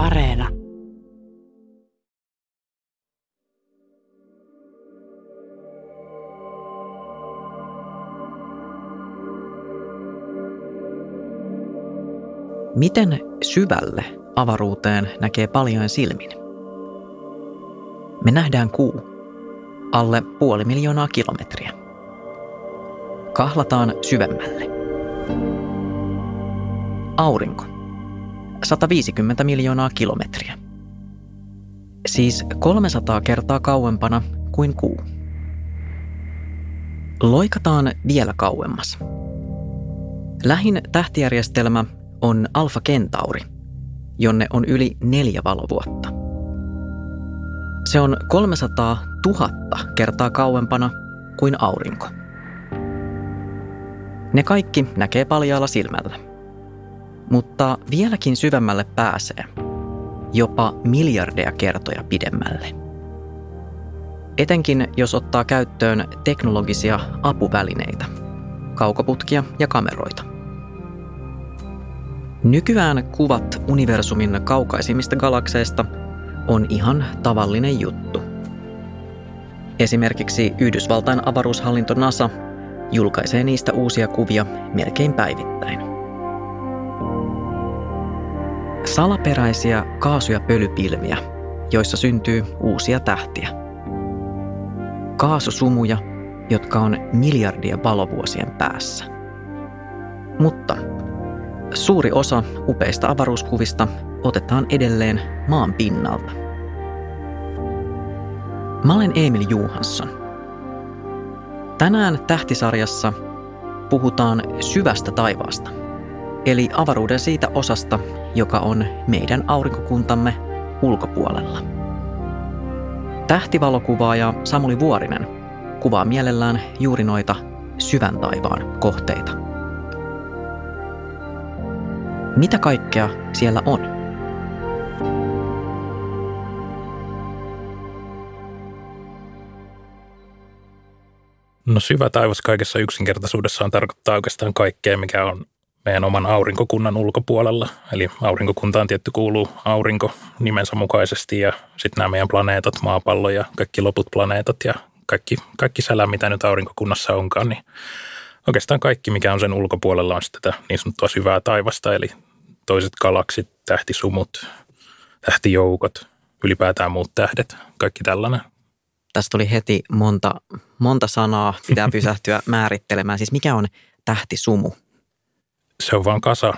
Areena. Miten syvälle avaruuteen näkee paljon silmin? Me nähdään kuu alle puoli miljoonaa kilometriä. Kahlataan syvemmälle. Aurinko 150 miljoonaa kilometriä. Siis 300 kertaa kauempana kuin kuu. Loikataan vielä kauemmas. Lähin tähtijärjestelmä on Alfa Kentauri, jonne on yli neljä valovuotta. Se on 300 000 kertaa kauempana kuin aurinko. Ne kaikki näkee paljaalla silmällä. Mutta vieläkin syvemmälle pääsee, jopa miljardeja kertoja pidemmälle. Etenkin jos ottaa käyttöön teknologisia apuvälineitä, kaukoputkia ja kameroita. Nykyään kuvat universumin kaukaisimmista galakseista on ihan tavallinen juttu. Esimerkiksi Yhdysvaltain avaruushallinto NASA julkaisee niistä uusia kuvia melkein päivittäin. Salaperäisiä kaasu- ja pölypilviä, joissa syntyy uusia tähtiä. Kaasusumuja, jotka on miljardien valovuosien päässä. Mutta Suuri osa upeista avaruuskuvista otetaan edelleen maan pinnalta. Mä olen Emil Juhansson. Tänään tähtisarjassa puhutaan syvästä taivaasta, eli avaruuden siitä osasta, joka on meidän aurinkokuntamme ulkopuolella. Tähtivalokuvaaja Samuli Vuorinen kuvaa mielellään juuri noita syvän taivaan kohteita – mitä kaikkea siellä on? No syvä taivas kaikessa yksinkertaisuudessaan tarkoittaa oikeastaan kaikkea, mikä on meidän oman aurinkokunnan ulkopuolella. Eli aurinkokuntaan tietty kuuluu aurinko nimensä mukaisesti ja sitten nämä meidän planeetat, maapallo ja kaikki loput planeetat ja kaikki, kaikki sälä, mitä nyt aurinkokunnassa onkaan, niin oikeastaan kaikki, mikä on sen ulkopuolella, on sitten tätä niin sanottua syvää taivasta, eli toiset galaksit, tähtisumut, tähtijoukot, ylipäätään muut tähdet, kaikki tällainen. Tässä tuli heti monta, monta sanaa, pitää pysähtyä määrittelemään. Siis mikä on tähtisumu? Se on vain kasa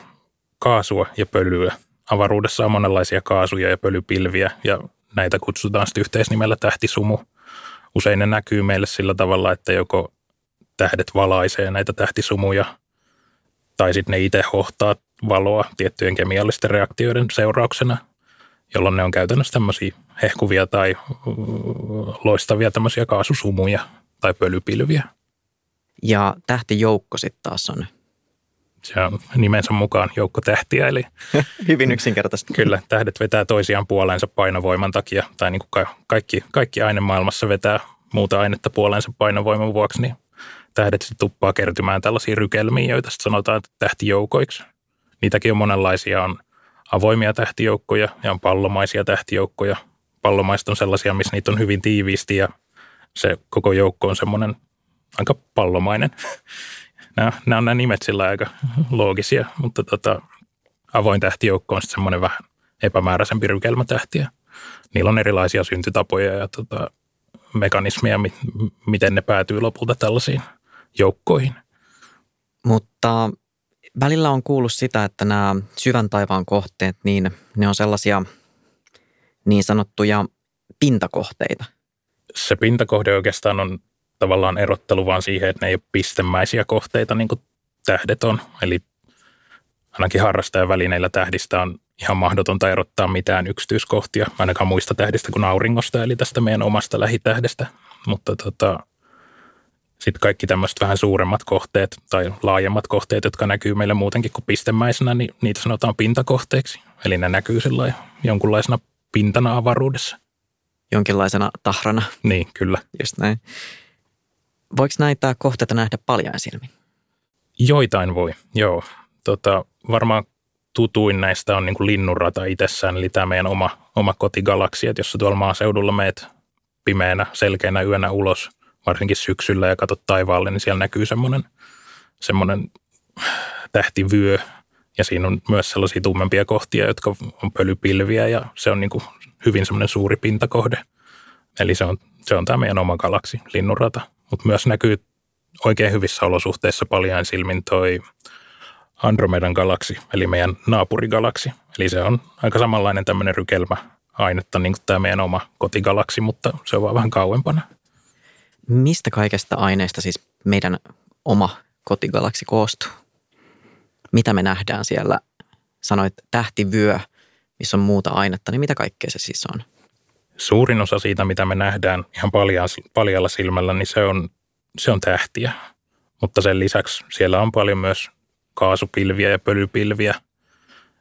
kaasua ja pölyä. Avaruudessa on monenlaisia kaasuja ja pölypilviä ja näitä kutsutaan sitten yhteisnimellä tähtisumu. Usein ne näkyy meille sillä tavalla, että joko tähdet valaisee näitä tähtisumuja tai sitten ne itse hohtaa valoa tiettyjen kemiallisten reaktioiden seurauksena, jolloin ne on käytännössä tämmöisiä hehkuvia tai loistavia tämmöisiä kaasusumuja tai pölypilviä. Ja tähtijoukko sitten taas on? On nimensä mukaan joukko tähtiä, eli... Hyvin yksinkertaisesti. Kyllä, tähdet vetää toisiaan puoleensa painovoiman takia, tai niin kuin kaikki, kaikki aine maailmassa vetää muuta ainetta puoleensa painovoiman vuoksi, niin tähdet sitten tuppaa kertymään tällaisiin rykelmiin, joita sitten sanotaan tähtijoukoiksi. Niitäkin on monenlaisia, on avoimia tähtijoukkoja ja on pallomaisia tähtijoukkoja. Pallomaiset on sellaisia, missä niitä on hyvin tiiviisti ja se koko joukko on semmoinen aika pallomainen. Nämä, nämä on nämä nimet sillä aika loogisia, mutta tota, avoin tähtijoukko on sitten semmoinen vähän epämääräisempi rykelmä tähtiä. Niillä on erilaisia syntytapoja ja tota, mekanismeja, miten ne päätyy lopulta tällaisiin joukkoihin. Mutta välillä on kuullut sitä, että nämä syvän taivaan kohteet, niin ne on sellaisia niin sanottuja pintakohteita. Se pintakohde oikeastaan on tavallaan erottelu vaan siihen, että ne ei ole pistemäisiä kohteita niin kuin tähdet on. Eli ainakin harrastajavälineillä tähdistä on ihan mahdotonta erottaa mitään yksityiskohtia, ainakaan muista tähdistä kuin auringosta, eli tästä meidän omasta lähitähdestä. Mutta tota, sitten kaikki tämmöiset vähän suuremmat kohteet tai laajemmat kohteet, jotka näkyy meille muutenkin kuin pistemäisenä, niin niitä sanotaan pintakohteiksi. Eli ne näkyy sillä jonkunlaisena pintana avaruudessa. Jonkinlaisena tahrana. Niin, kyllä. Just näin. Voiko näitä kohteita nähdä paljon silmin? Joitain voi, joo. Tota, varmaan tutuin näistä on niin kuin linnunrata itsessään, eli tämä meidän oma, oma kotigalaksi, että jos sä tuolla maaseudulla meet pimeänä, selkeänä yönä ulos, varsinkin syksyllä ja katsot taivaalle, niin siellä näkyy semmoinen, semmoinen tähtivyö, ja siinä on myös sellaisia tummempia kohtia, jotka on pölypilviä, ja se on niin kuin hyvin semmoinen suuri pintakohde. Eli se on, se on tämä meidän oma galaksi, linnunrata. Mutta myös näkyy oikein hyvissä olosuhteissa paljon silmin toi Andromedan galaksi, eli meidän naapurigalaksi. Eli se on aika samanlainen tämmöinen rykelmä ainetta niin kuin tämä meidän oma kotigalaksi, mutta se on vaan vähän kauempana. Mistä kaikesta aineesta siis meidän oma kotigalaksi koostuu? Mitä me nähdään siellä? Sanoit tähtivyö, missä on muuta ainetta, niin mitä kaikkea se siis on? Suurin osa siitä, mitä me nähdään ihan paljalla silmällä, niin se on, se on tähtiä. Mutta sen lisäksi siellä on paljon myös kaasupilviä ja pölypilviä.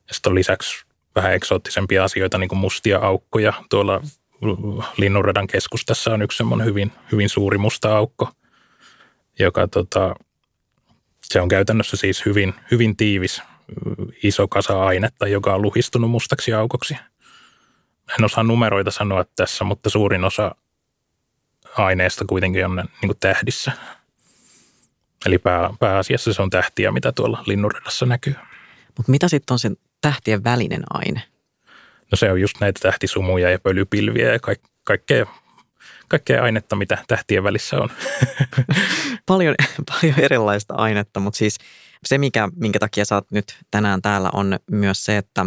Ja sitten on lisäksi vähän eksoottisempia asioita, niin kuin mustia aukkoja. Tuolla Linnunradan keskustassa on yksi semmoinen hyvin, hyvin suuri musta aukko, joka tota, se on käytännössä siis hyvin, hyvin tiivis iso kasa ainetta, joka on luhistunut mustaksi aukoksi. En osaa numeroita sanoa tässä, mutta suurin osa aineesta kuitenkin on niin kuin tähdissä. Eli pää, pääasiassa se on tähtiä, mitä tuolla linnunradassa näkyy. Mutta mitä sitten on sen tähtien välinen aine? No se on just näitä tähtisumuja ja pölypilviä ja kaik, kaikkea, kaikkea ainetta, mitä tähtien välissä on. paljon, paljon erilaista ainetta, mutta siis se, mikä, minkä takia sä oot nyt tänään täällä, on myös se, että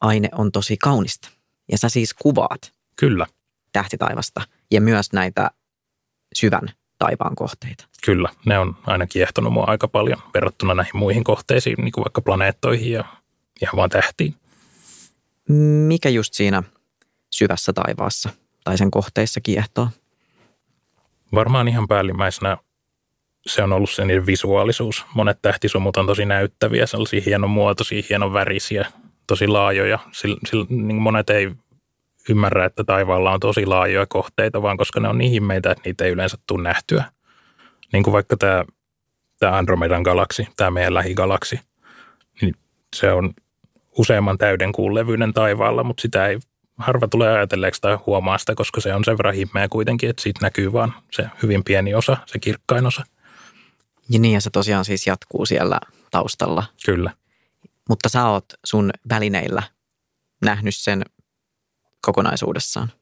aine on tosi kaunista. Ja sä siis kuvaat. Kyllä. Tähtitaivasta ja myös näitä syvän taivaan kohteita. Kyllä, ne on aina kiehtonut mua aika paljon verrattuna näihin muihin kohteisiin, niin kuin vaikka planeettoihin ja ihan vaan tähtiin. Mikä just siinä syvässä taivaassa tai sen kohteissa kiehtoo? Varmaan ihan päällimmäisenä se on ollut se niiden visuaalisuus. Monet tähtisumut on tosi näyttäviä, sellaisia hienon muotoisia, hienon värisiä, tosi laajoja. Sillä, sillä, niin monet ei ymmärrä, että taivaalla on tosi laajoja kohteita, vaan koska ne on niin himmeitä, että niitä ei yleensä tule nähtyä. Niin kuin vaikka tämä, tämä Andromedan galaksi, tämä meidän lähigalaksi, niin se on useamman täyden kuun levyinen taivaalla, mutta sitä ei harva tulee ajatelleeksi tai huomaa sitä, koska se on sen verran himmeä kuitenkin, että siitä näkyy vaan se hyvin pieni osa, se kirkkain osa. Ja niin, ja se tosiaan siis jatkuu siellä taustalla. Kyllä. Mutta sä oot sun välineillä nähnyt sen kokonaisuudessaan.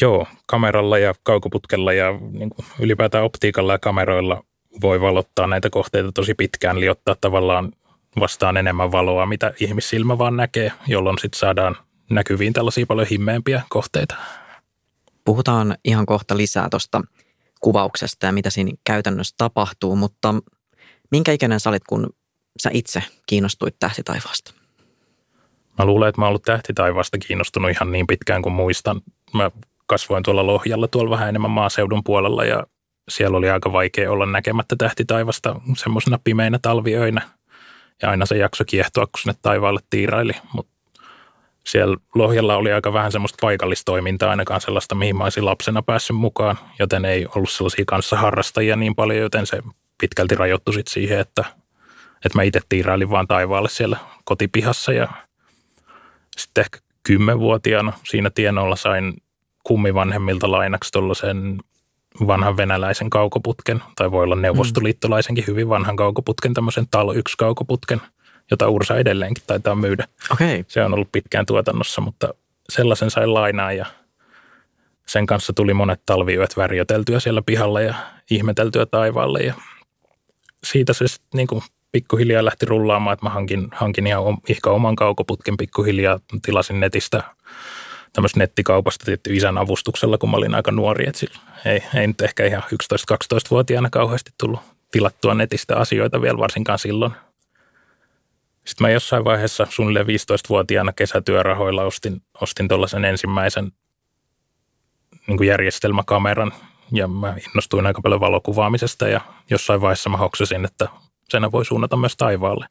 Joo, kameralla ja kaukoputkella ja niin kuin ylipäätään optiikalla ja kameroilla voi valottaa näitä kohteita tosi pitkään, liottaa tavallaan vastaan enemmän valoa, mitä ihmissilmä vaan näkee, jolloin sitten saadaan näkyviin tällaisia paljon himmeämpiä kohteita. Puhutaan ihan kohta lisää tuosta kuvauksesta ja mitä siinä käytännössä tapahtuu, mutta minkä ikäinen sä olit, kun sä itse kiinnostuit tähtitaivaasta? Mä luulen, että mä oon ollut tähtitaivaasta kiinnostunut ihan niin pitkään kuin muistan. Mä kasvoin tuolla Lohjalla, tuolla vähän enemmän maaseudun puolella ja siellä oli aika vaikea olla näkemättä tähtitaivasta semmoisena pimeinä talviöinä. Ja aina se jakso kiehtoa, kun sinne taivaalle tiiraili, mutta siellä Lohjalla oli aika vähän semmoista paikallistoimintaa, ainakaan sellaista, mihin mä olisin lapsena päässyt mukaan, joten ei ollut sellaisia kanssa harrastajia niin paljon, joten se pitkälti rajoittui sit siihen, että, että mä itse tiirailin vaan taivaalle siellä kotipihassa ja sitten ehkä kymmenvuotiaana siinä tienoilla sain kummivanhemmilta lainaksi tuollaisen vanhan venäläisen kaukoputken, tai voi olla neuvostoliittolaisenkin hyvin vanhan kaukoputken, tämmöisen TAL 1 kaukoputken, jota Ursa edelleenkin taitaa myydä. Okay. Se on ollut pitkään tuotannossa, mutta sellaisen sai lainaa ja sen kanssa tuli monet talviyöt värjöteltyä siellä pihalla ja ihmeteltyä taivaalle ja siitä se sitten niin kuin pikkuhiljaa lähti rullaamaan, että mä hankin, hankin ihan ehkä oman kaukoputken pikkuhiljaa, tilasin netistä tämmöistä nettikaupasta tietty isän avustuksella, kun mä olin aika nuori, että ei, ei nyt ehkä ihan 11-12-vuotiaana kauheasti tullut tilattua netistä asioita vielä varsinkaan silloin. Sitten mä jossain vaiheessa suunnilleen 15-vuotiaana kesätyörahoilla ostin, ostin tuollaisen ensimmäisen niin järjestelmäkameran ja mä innostuin aika paljon valokuvaamisesta ja jossain vaiheessa mä hoksasin, että sen voi suunnata myös taivaalle.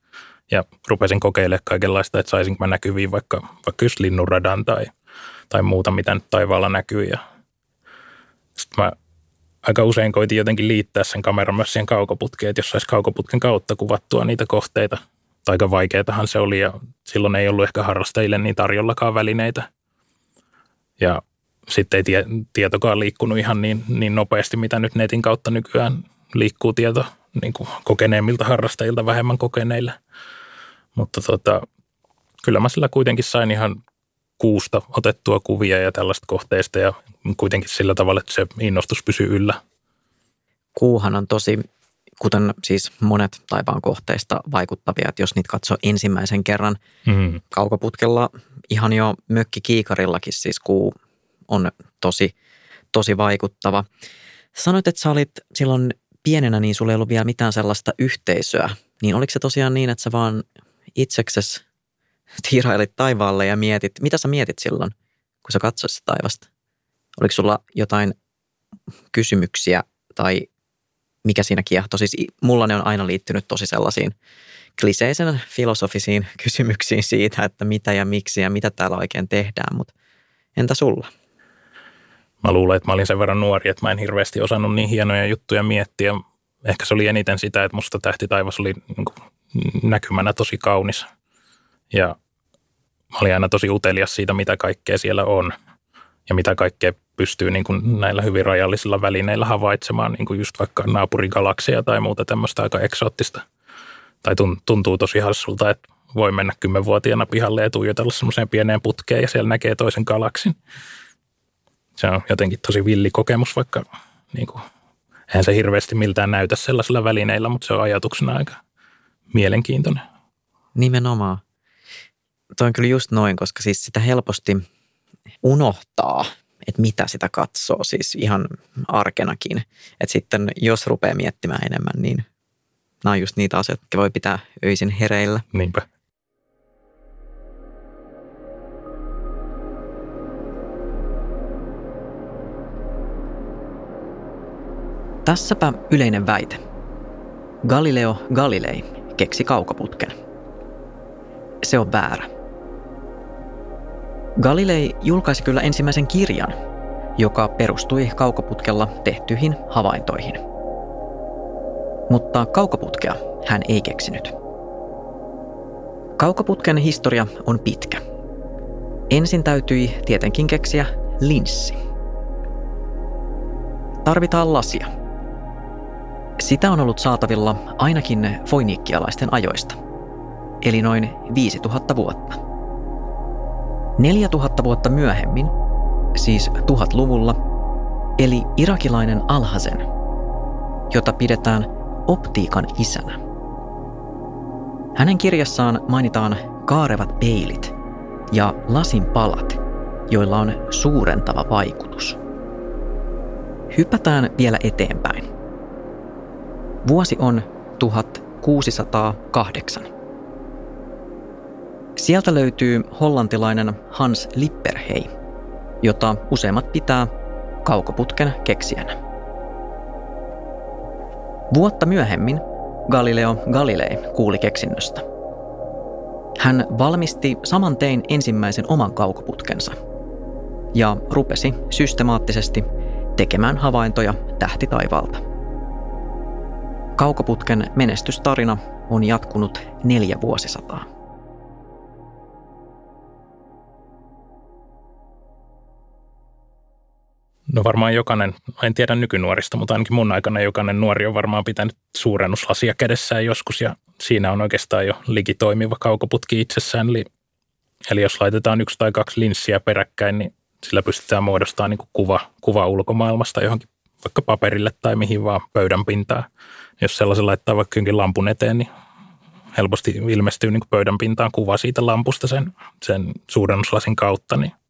Ja rupesin kokeilemaan kaikenlaista, että saisinko mä näkyviin vaikka, vaikka just linnunradan tai, tai muuta, mitä nyt taivaalla näkyy. Ja sitten mä aika usein koitin jotenkin liittää sen kameran myös siihen kaukoputkeen, että jos saisi kaukoputken kautta kuvattua niitä kohteita aika vaikeatahan se oli ja silloin ei ollut ehkä harrastajille niin tarjollakaan välineitä. Ja sitten ei tie, tietokaan liikkunut ihan niin, niin nopeasti, mitä nyt netin kautta nykyään liikkuu tieto niin kuin kokeneemmilta harrastajilta vähemmän kokeneille. Mutta tota, kyllä mä sillä kuitenkin sain ihan kuusta otettua kuvia ja tällaista kohteista ja kuitenkin sillä tavalla, että se innostus pysyy yllä. Kuuhan on tosi, kuten siis monet taivaan kohteista vaikuttavia, että jos niitä katsoo ensimmäisen kerran mm. kaukoputkella, ihan jo mökki kiikarillakin siis kuu on tosi, tosi vaikuttava. Sanoit, että sä olit silloin pienenä, niin sulla ei ollut vielä mitään sellaista yhteisöä. Niin oliko se tosiaan niin, että sä vaan itseksesi tiirailit taivaalle ja mietit, mitä sä mietit silloin, kun sä katsoisit taivasta? Oliko sulla jotain kysymyksiä tai mikä siinä kiehtoi? Siis mulla ne on aina liittynyt tosi sellaisiin kliseisen filosofisiin kysymyksiin siitä, että mitä ja miksi ja mitä täällä oikein tehdään, mutta entä sulla? Mä luulen, että mä olin sen verran nuori, että mä en hirveästi osannut niin hienoja juttuja miettiä. Ehkä se oli eniten sitä, että musta tähti taivas oli niin näkymänä tosi kaunis. Ja mä olin aina tosi utelias siitä, mitä kaikkea siellä on ja mitä kaikkea pystyy niin kuin näillä hyvin rajallisilla välineillä havaitsemaan, niin kuin just vaikka naapurigalakseja tai muuta tämmöistä aika eksoottista. Tai tuntuu tosi hassulta, että voi mennä kymmenvuotiaana pihalle ja tuijotella semmoiseen pieneen putkeen ja siellä näkee toisen galaksin. Se on jotenkin tosi villi kokemus, vaikka niin kuin, eihän se hirveästi miltään näytä sellaisilla välineillä, mutta se on ajatuksena aika mielenkiintoinen. Nimenomaan. Toi on kyllä just noin, koska siis sitä helposti unohtaa, että mitä sitä katsoo, siis ihan arkenakin. Että sitten jos rupeaa miettimään enemmän, niin nämä on just niitä asioita, jotka voi pitää öisin hereillä. Niinpä. Tässäpä yleinen väite. Galileo Galilei keksi kaukoputken. Se on väärä. Galilei julkaisi kyllä ensimmäisen kirjan, joka perustui kaukoputkella tehtyihin havaintoihin. Mutta kaukoputkea hän ei keksinyt. Kaukoputken historia on pitkä. Ensin täytyi tietenkin keksiä linssi. Tarvitaan lasia. Sitä on ollut saatavilla ainakin foiniikkialaisten ajoista, eli noin 5000 vuotta. 4000 vuotta myöhemmin, siis tuhatluvulla, eli irakilainen Alhazen, jota pidetään optiikan isänä. Hänen kirjassaan mainitaan kaarevat peilit ja lasin palat, joilla on suurentava vaikutus. Hypätään vielä eteenpäin. Vuosi on 1608. Sieltä löytyy hollantilainen Hans Lipperhey, jota useimmat pitää kaukoputken keksijänä. Vuotta myöhemmin Galileo Galilei kuuli keksinnöstä. Hän valmisti saman tein ensimmäisen oman kaukoputkensa ja rupesi systemaattisesti tekemään havaintoja tähti taivalta. Kaukoputken menestystarina on jatkunut neljä vuosisataa. No varmaan jokainen, en tiedä nykynuorista, mutta ainakin mun aikana jokainen nuori on varmaan pitänyt suurennuslasia kädessään joskus ja siinä on oikeastaan jo ligitoimiva kaukoputki itsessään. Eli, eli jos laitetaan yksi tai kaksi linssiä peräkkäin, niin sillä pystytään muodostamaan niin kuva, kuva ulkomaailmasta johonkin vaikka paperille tai mihin vaan pöydän pintaan. Jos sellaisen laittaa vaikka jonkin lampun eteen, niin helposti ilmestyy niin pöydän pintaan kuva siitä lampusta sen, sen suurennuslasin kautta, niin –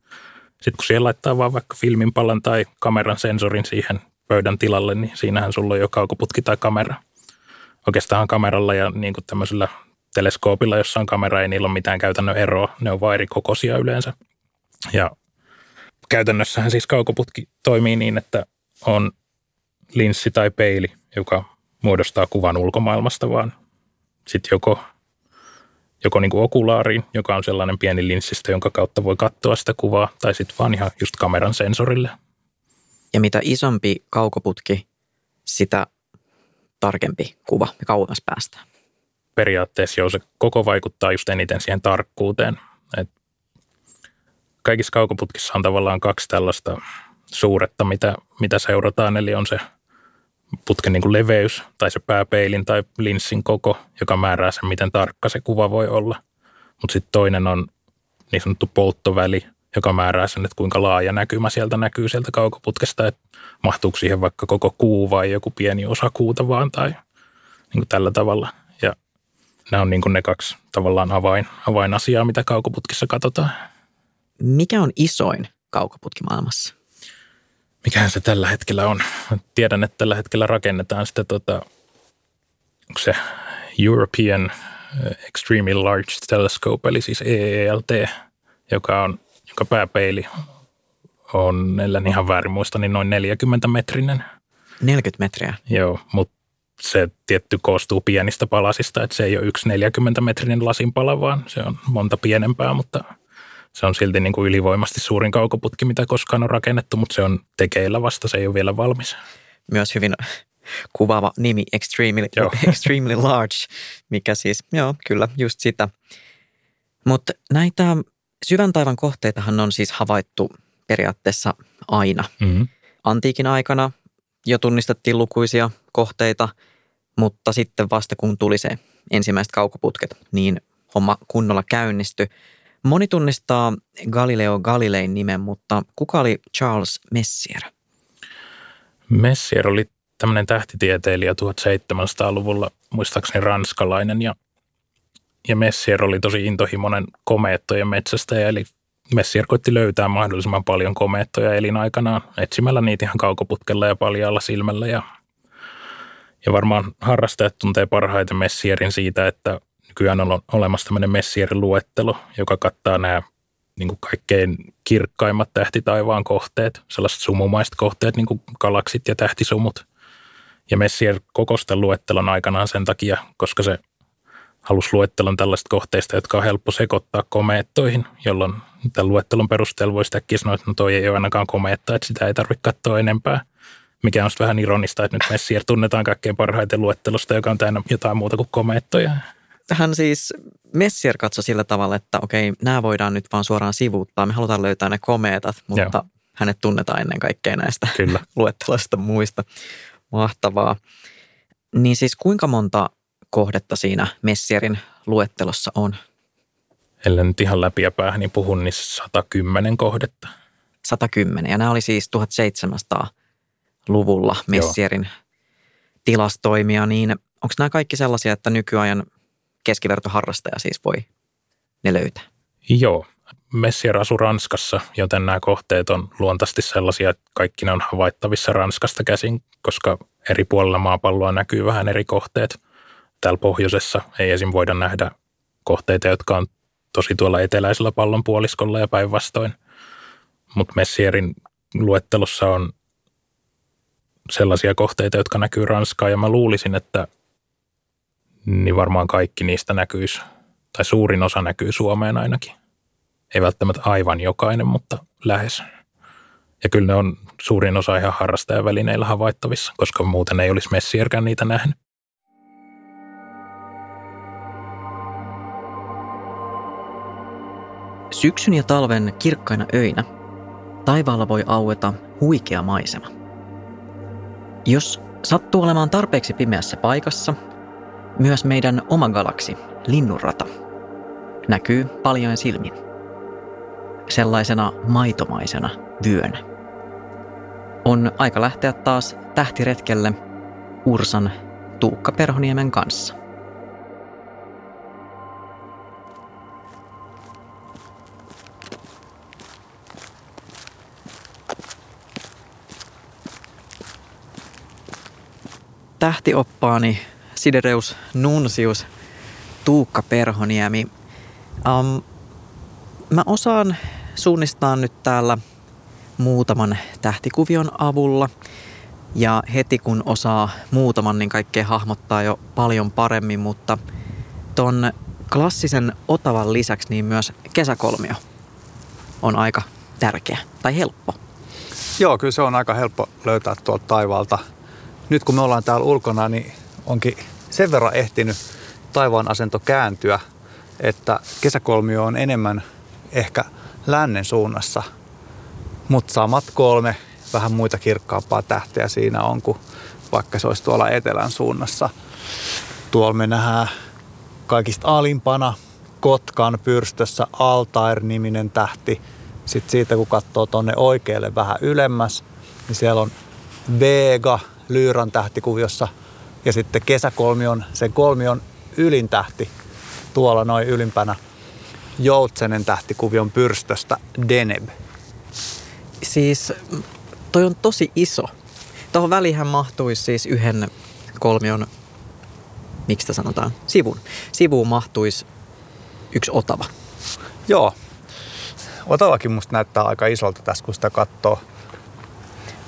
sitten kun siellä laittaa vaan vaikka filmin palan tai kameran sensorin siihen pöydän tilalle, niin siinähän sulla on jo kaukoputki tai kamera. Oikeastaan kameralla ja niin kuin tämmöisellä teleskoopilla, jossa on kamera, ei niillä ole mitään käytännön eroa. Ne on vain eri kokoisia yleensä. Ja käytännössähän siis kaukoputki toimii niin, että on linssi tai peili, joka muodostaa kuvan ulkomaailmasta, vaan sitten joko joko niin kuin okulaariin, joka on sellainen pieni linssistä, jonka kautta voi katsoa sitä kuvaa, tai sitten vaan ihan just kameran sensorille. Ja mitä isompi kaukoputki, sitä tarkempi kuva ja kauemmas päästään. periaatteessa jo se koko vaikuttaa just eniten siihen tarkkuuteen. Et kaikissa kaukoputkissa on tavallaan kaksi tällaista suuretta, mitä, mitä seurataan, eli on se putken niin kuin leveys tai se pääpeilin tai linssin koko, joka määrää sen, miten tarkka se kuva voi olla. Mutta sitten toinen on niin sanottu polttoväli, joka määrää sen, että kuinka laaja näkymä sieltä näkyy sieltä kaukoputkesta, että mahtuuko siihen vaikka koko kuu vai joku pieni osa kuuta vaan tai niin kuin tällä tavalla. Ja nämä on niin kuin ne kaksi tavallaan avain, avainasiaa, mitä kaukoputkissa katsotaan. Mikä on isoin kaukoputki maailmassa? Mikähän se tällä hetkellä on? Tiedän, että tällä hetkellä rakennetaan sitä tota, onko se European Extremely Large Telescope, eli siis EELT, joka on, joka pääpeili on, ellen ihan väärin muista, niin noin 40 metrinen. 40 metriä? Joo, mutta se tietty koostuu pienistä palasista, että se ei ole yksi 40 metrinen lasinpala, vaan se on monta pienempää, mutta se on silti niin kuin ylivoimasti suurin kaukoputki, mitä koskaan on rakennettu, mutta se on tekeillä vasta, se ei ole vielä valmis. Myös hyvin kuvaava nimi Extremely, extremely Large, mikä siis, joo, kyllä, just sitä. Mutta näitä syvän taivan kohteitahan on siis havaittu periaatteessa aina. Mm-hmm. Antiikin aikana jo tunnistettiin lukuisia kohteita, mutta sitten vasta kun tuli se ensimmäiset kaukoputket, niin homma kunnolla käynnistyi. Moni tunnistaa Galileo Galilein nimen, mutta kuka oli Charles Messier? Messier oli tämmöinen tähtitieteilijä 1700-luvulla, muistaakseni ranskalainen, ja, ja Messier oli tosi intohimoinen komeettojen metsästäjä, eli Messier koitti löytää mahdollisimman paljon komeettoja elinaikanaan etsimällä niitä ihan kaukoputkella ja paljaalla silmällä. Ja, ja varmaan harrastajat tuntee parhaiten Messierin siitä, että nykyään on olemassa tämmöinen Messierin luettelo, joka kattaa nämä niin kuin kaikkein kirkkaimmat tähtitaivaan kohteet, sellaiset sumumaiset kohteet, niin kuin galaksit ja tähtisumut. Ja Messier kokosta luettelon aikanaan sen takia, koska se halusi luettelon tällaista kohteista, jotka on helppo sekoittaa komeettoihin, jolloin tämän luettelon perusteella voisi äkkiä sanoa, että no toi ei ole ainakaan komeetta, että sitä ei tarvitse katsoa enempää. Mikä on vähän ironista, että nyt Messier tunnetaan kaikkein parhaiten luettelosta, joka on täynnä jotain muuta kuin komeettoja. Hän siis, Messier katsoi sillä tavalla, että okei, nämä voidaan nyt vaan suoraan sivuuttaa. Me halutaan löytää ne komeetat, mutta Joo. hänet tunnetaan ennen kaikkea näistä Kyllä. luetteloista muista. Mahtavaa. Niin siis kuinka monta kohdetta siinä Messierin luettelossa on? Ellen nyt ihan läpi ja päähän, niin puhun niissä 110 kohdetta. 110, ja nämä oli siis 1700-luvulla Messierin Joo. tilastoimia, niin onko nämä kaikki sellaisia, että nykyajan keskivertoharrastaja siis voi ne löytää? Joo. Messier asui Ranskassa, joten nämä kohteet on luontaisesti sellaisia, että kaikki ne on havaittavissa Ranskasta käsin, koska eri puolilla maapalloa näkyy vähän eri kohteet. Täällä pohjoisessa ei esim. voida nähdä kohteita, jotka on tosi tuolla eteläisellä pallonpuoliskolla ja päinvastoin. Mutta Messierin luettelossa on sellaisia kohteita, jotka näkyy Ranskaa ja mä luulisin, että niin varmaan kaikki niistä näkyisi, tai suurin osa näkyy Suomeen ainakin. Ei välttämättä aivan jokainen, mutta lähes. Ja kyllä ne on suurin osa ihan harrastajavälineillä havaittavissa, koska muuten ei olisi Messierkään niitä nähnyt. Syksyn ja talven kirkkaina öinä taivaalla voi aueta huikea maisema. Jos sattuu olemaan tarpeeksi pimeässä paikassa, myös meidän oma galaksi, linnunrata, näkyy paljon silmin. Sellaisena maitomaisena vyönä. On aika lähteä taas tähtiretkelle Ursan Tuukka Perhoniemen kanssa – tähtioppaani Sidereus Nunsius Tuukka Perhoniemi. Um, mä osaan suunnistaa nyt täällä muutaman tähtikuvion avulla. Ja heti kun osaa muutaman, niin kaikkea hahmottaa jo paljon paremmin, mutta ton klassisen Otavan lisäksi niin myös kesäkolmio on aika tärkeä tai helppo. Joo, kyllä se on aika helppo löytää tuolta taivaalta – nyt kun me ollaan täällä ulkona, niin onkin sen verran ehtinyt taivaan asento kääntyä, että kesäkolmio on enemmän ehkä lännen suunnassa, mutta samat kolme vähän muita kirkkaampaa tähteä siinä on kuin vaikka se olisi tuolla etelän suunnassa. Tuolla me nähdään kaikista alimpana Kotkan pyrstössä Altair-niminen tähti. Sitten siitä kun katsoo tuonne oikealle vähän ylemmäs, niin siellä on Vega Lyyran tähtikuviossa ja sitten kesäkolmion, sen kolmion ylin tähti tuolla noin ylimpänä Joutsenen tähtikuvion pyrstöstä Deneb. Siis toi on tosi iso. Tuohon välihän mahtuisi siis yhden kolmion, miksi sanotaan, sivun. Sivuun mahtuisi yksi otava. Joo. Otavakin musta näyttää aika isolta tässä, kun sitä katsoo.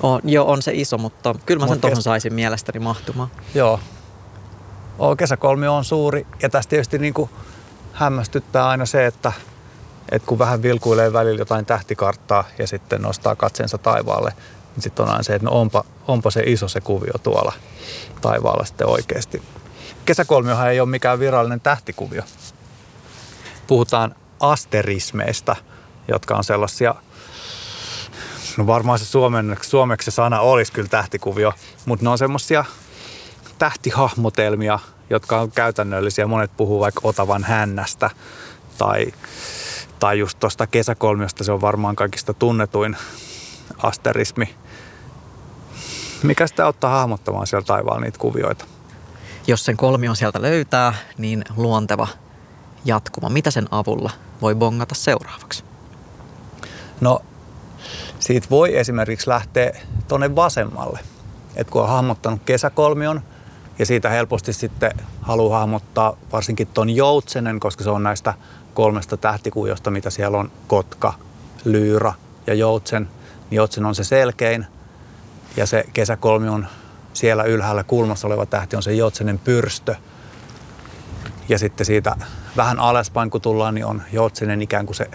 On, joo, on se iso, mutta kyllä mä sen Mut tuohon kes- saisin mielestäni mahtumaan. Joo. Oo, kesäkolmio on suuri ja tästä tietysti niin kuin hämmästyttää aina se, että, että kun vähän vilkuilee välillä jotain tähtikarttaa ja sitten nostaa katseensa taivaalle, niin sitten on aina se, että no onpa, onpa se iso se kuvio tuolla taivaalla sitten oikeasti. Kesäkolmiohan ei ole mikään virallinen tähtikuvio. Puhutaan asterismeista, jotka on sellaisia No varmaan se suomen, suomeksi se sana olisi kyllä tähtikuvio, mutta ne on semmoisia tähtihahmotelmia, jotka on käytännöllisiä. Monet puhuu vaikka Otavan hännästä tai, tai just tuosta kesäkolmiosta. Se on varmaan kaikista tunnetuin asterismi. Mikä sitä auttaa hahmottamaan siellä taivaalla niitä kuvioita? Jos sen kolmion sieltä löytää, niin luonteva jatkuma. Mitä sen avulla voi bongata seuraavaksi? No, siitä voi esimerkiksi lähteä tuonne vasemmalle. Et kun on hahmottanut kesäkolmion ja siitä helposti sitten haluaa hahmottaa varsinkin ton joutsenen, koska se on näistä kolmesta tähtikuviosta, mitä siellä on Kotka, Lyyrä ja Joutsen. Niin Joutsen on se selkein ja se kesäkolmion siellä ylhäällä kulmassa oleva tähti on se Joutsenen pyrstö. Ja sitten siitä vähän alaspäin kun tullaan, niin on Joutsenen ikään kuin se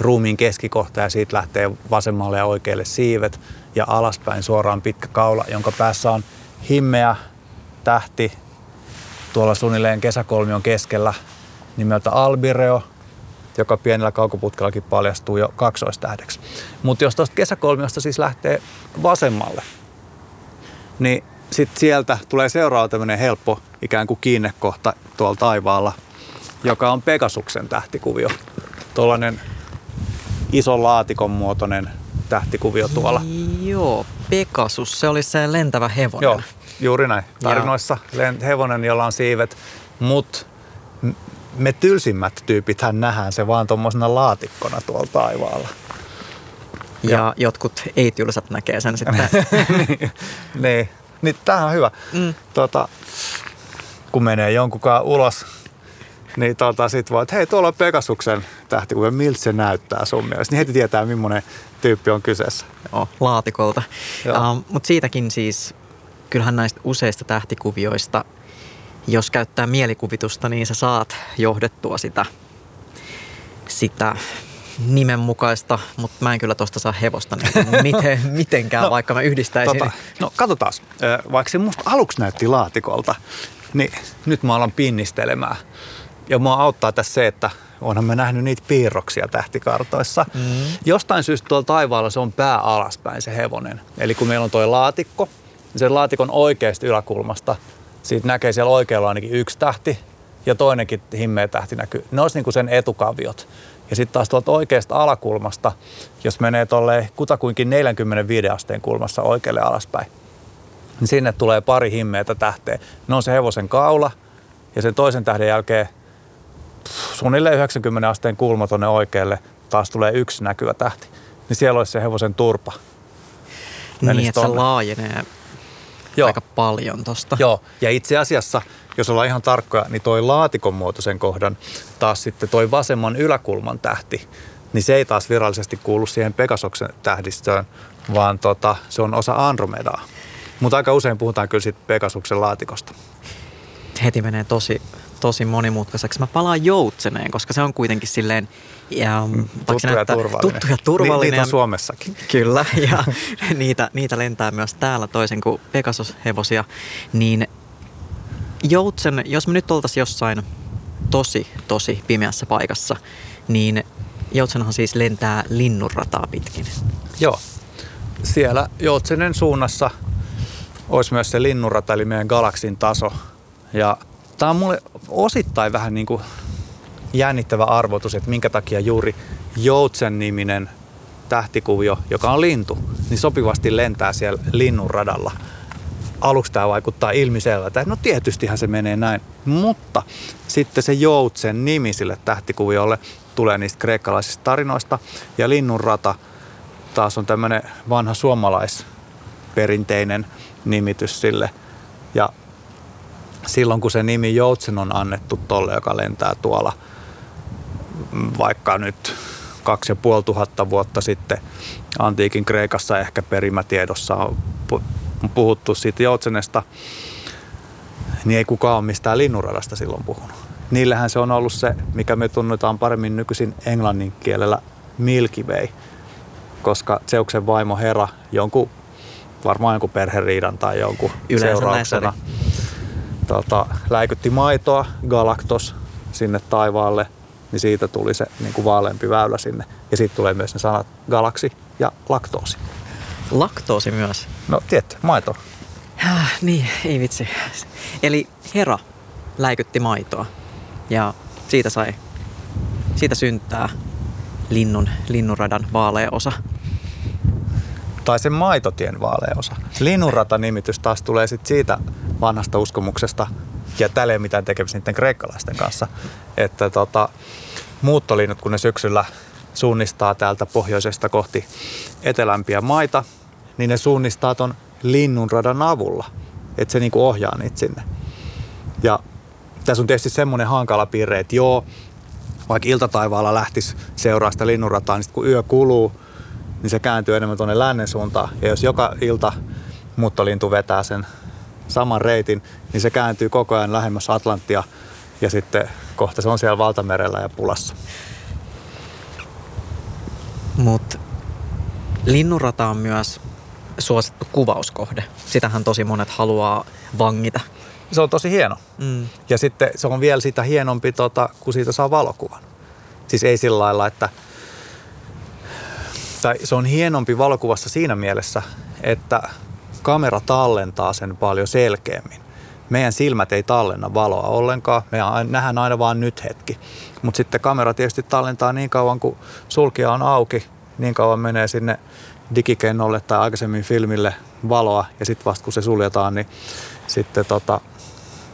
ruumiin keskikohta ja siitä lähtee vasemmalle ja oikealle siivet ja alaspäin suoraan pitkä kaula, jonka päässä on himmeä tähti tuolla suunnilleen kesäkolmion keskellä nimeltä Albireo, joka pienellä kaukoputkellakin paljastuu jo kaksoistähdeksi. Mutta jos tuosta kesäkolmiosta siis lähtee vasemmalle, niin sitten sieltä tulee seuraava tämmöinen helppo ikään kuin kiinnekohta tuolla taivaalla, joka on Pegasuksen tähtikuvio. Tuollainen ison laatikon muotoinen tähtikuvio tuolla. Joo, Pegasus, se oli se lentävä hevonen. Joo, juuri näin. Tarinoissa len- hevonen, jolla on siivet, mutta me tylsimmät tyypithän nähdään se vaan tuommoisena laatikkona tuolla taivaalla. Ja jotkut ei-tylsät näkee sen sitten. niin, niin tämähän on hyvä. Mm. Tota, kun menee jonkunkaan ulos, niin tota, sit voi, että hei, tuolla on Pegasuksen tähtikuvio, miltä se näyttää sun mielestä. Niin heti tietää, millainen tyyppi on kyseessä. Joo, laatikolta. Joo. Uh, Mutta siitäkin siis, kyllähän näistä useista tähtikuvioista, jos käyttää mielikuvitusta, niin sä saat johdettua sitä, sitä nimenmukaista, mutta mä en kyllä tosta saa hevosta niin miten, mitenkään, no, vaikka mä yhdistäisin. Tota, no katsotaan, vaikka se musta aluksi näytti laatikolta, niin nyt mä alan pinnistelemään. Ja mua auttaa tässä se, että onhan me nähnyt niitä piirroksia tähtikartoissa. Mm. Jostain syystä tuolla taivaalla se on pää alaspäin se hevonen. Eli kun meillä on tuo laatikko, niin sen laatikon oikeasta yläkulmasta, siitä näkee siellä oikealla ainakin yksi tähti ja toinenkin himmeä tähti näkyy. Ne olisi niin kuin sen etukaviot. Ja sitten taas tuolta oikeasta alakulmasta, jos menee tuolle kutakuinkin 45 asteen kulmassa oikealle alaspäin, niin sinne tulee pari himmeitä tähteä. Ne on se hevosen kaula ja sen toisen tähden jälkeen suunnilleen 90 asteen kulma tuonne oikealle taas tulee yksi näkyvä tähti. Niin siellä olisi se hevosen turpa. menisi niin, että se tonne. laajenee Joo. aika paljon tosta. Joo, ja itse asiassa, jos ollaan ihan tarkkoja, niin toi laatikon muotoisen kohdan, taas sitten toi vasemman yläkulman tähti, niin se ei taas virallisesti kuulu siihen Pegasoksen tähdistöön, vaan tota, se on osa Andromedaa. Mutta aika usein puhutaan kyllä siitä Pegasuksen laatikosta. heti menee tosi, tosi monimutkaiseksi. Mä palaan joutseneen, koska se on kuitenkin silleen... Ja, vaikka Tuttu ja näyttää- turvallinen. Tuttu ja turvallinen. Ni, niitä on Suomessakin. Kyllä, ja niitä, niitä lentää myös täällä toisen kuin Pegasus-hevosia. Niin Joutsen, jos me nyt oltaisiin jossain tosi, tosi pimeässä paikassa, niin Joutsenhan siis lentää linnunrataa pitkin. Joo. Siellä Joutsenen suunnassa olisi myös se linnunrata, eli meidän galaksin taso. Ja tämä on mulle osittain vähän niin kuin jännittävä arvotus, että minkä takia juuri Joutsen niminen tähtikuvio, joka on lintu, niin sopivasti lentää siellä linnunradalla. Aluksi tämä vaikuttaa ilmiselvältä, no tietystihän se menee näin, mutta sitten se Joutsen nimi sille tähtikuviolle tulee niistä kreikkalaisista tarinoista ja linnunrata taas on tämmöinen vanha suomalaisperinteinen nimitys sille. Ja silloin kun se nimi Joutsen on annettu tolle, joka lentää tuolla vaikka nyt kaksi ja puoli tuhatta vuotta sitten antiikin Kreikassa ehkä perimätiedossa on puhuttu siitä joutsenesta, niin ei kukaan ole mistään linnunradasta silloin puhunut. Niillähän se on ollut se, mikä me tunnetaan paremmin nykyisin englannin kielellä Milky Way, koska Zeuksen vaimo Hera jonkun, varmaan jonkun perheriidan tai jonkun Yleensä seurauksena tota, läikytti maitoa, galaktos, sinne taivaalle – niin siitä tuli se niin kuin vaaleampi väylä sinne. Ja siitä tulee myös ne sanat galaksi ja laktoosi. Laktoosi myös? No tietty, maito. Äh, niin, ei vitsi. Eli Hera läikytti maitoa ja siitä sai, siitä syntää linnun, linnunradan vaalea osa. Tai sen maitotien vaalea osa. Linnunrata-nimitys taas tulee sit siitä vanhasta uskomuksesta, ja tällä ei ole mitään tekemistä niiden kreikkalaisten kanssa, että tota, muuttolinnut, kun ne syksyllä suunnistaa täältä pohjoisesta kohti etelämpiä maita, niin ne suunnistaa ton linnunradan avulla, että se niinku ohjaa niitä sinne. Ja tässä on tietysti semmoinen hankala piirre, että joo, vaikka iltataivaalla lähtisi seuraa sitä linnunrataa, niin kun yö kuluu, niin se kääntyy enemmän tuonne lännen suuntaan. Ja jos joka ilta muuttolintu vetää sen saman reitin, niin se kääntyy koko ajan lähemmäs Atlanttia ja sitten kohta se on siellä valtamerellä ja pulassa. Mutta linnunrata on myös suosittu kuvauskohde. Sitähän tosi monet haluaa vangita. Se on tosi hieno. Mm. Ja sitten se on vielä sitä hienompi, tota, kun siitä saa valokuvan. Siis ei sillä lailla, että tai se on hienompi valokuvassa siinä mielessä, että kamera tallentaa sen paljon selkeämmin meidän silmät ei tallenna valoa ollenkaan. Me nähdään aina vain nyt hetki. Mutta sitten kamera tietysti tallentaa niin kauan, kun sulkija on auki, niin kauan menee sinne digikennolle tai aikaisemmin filmille valoa ja sitten vasta kun se suljetaan, niin sitten tota,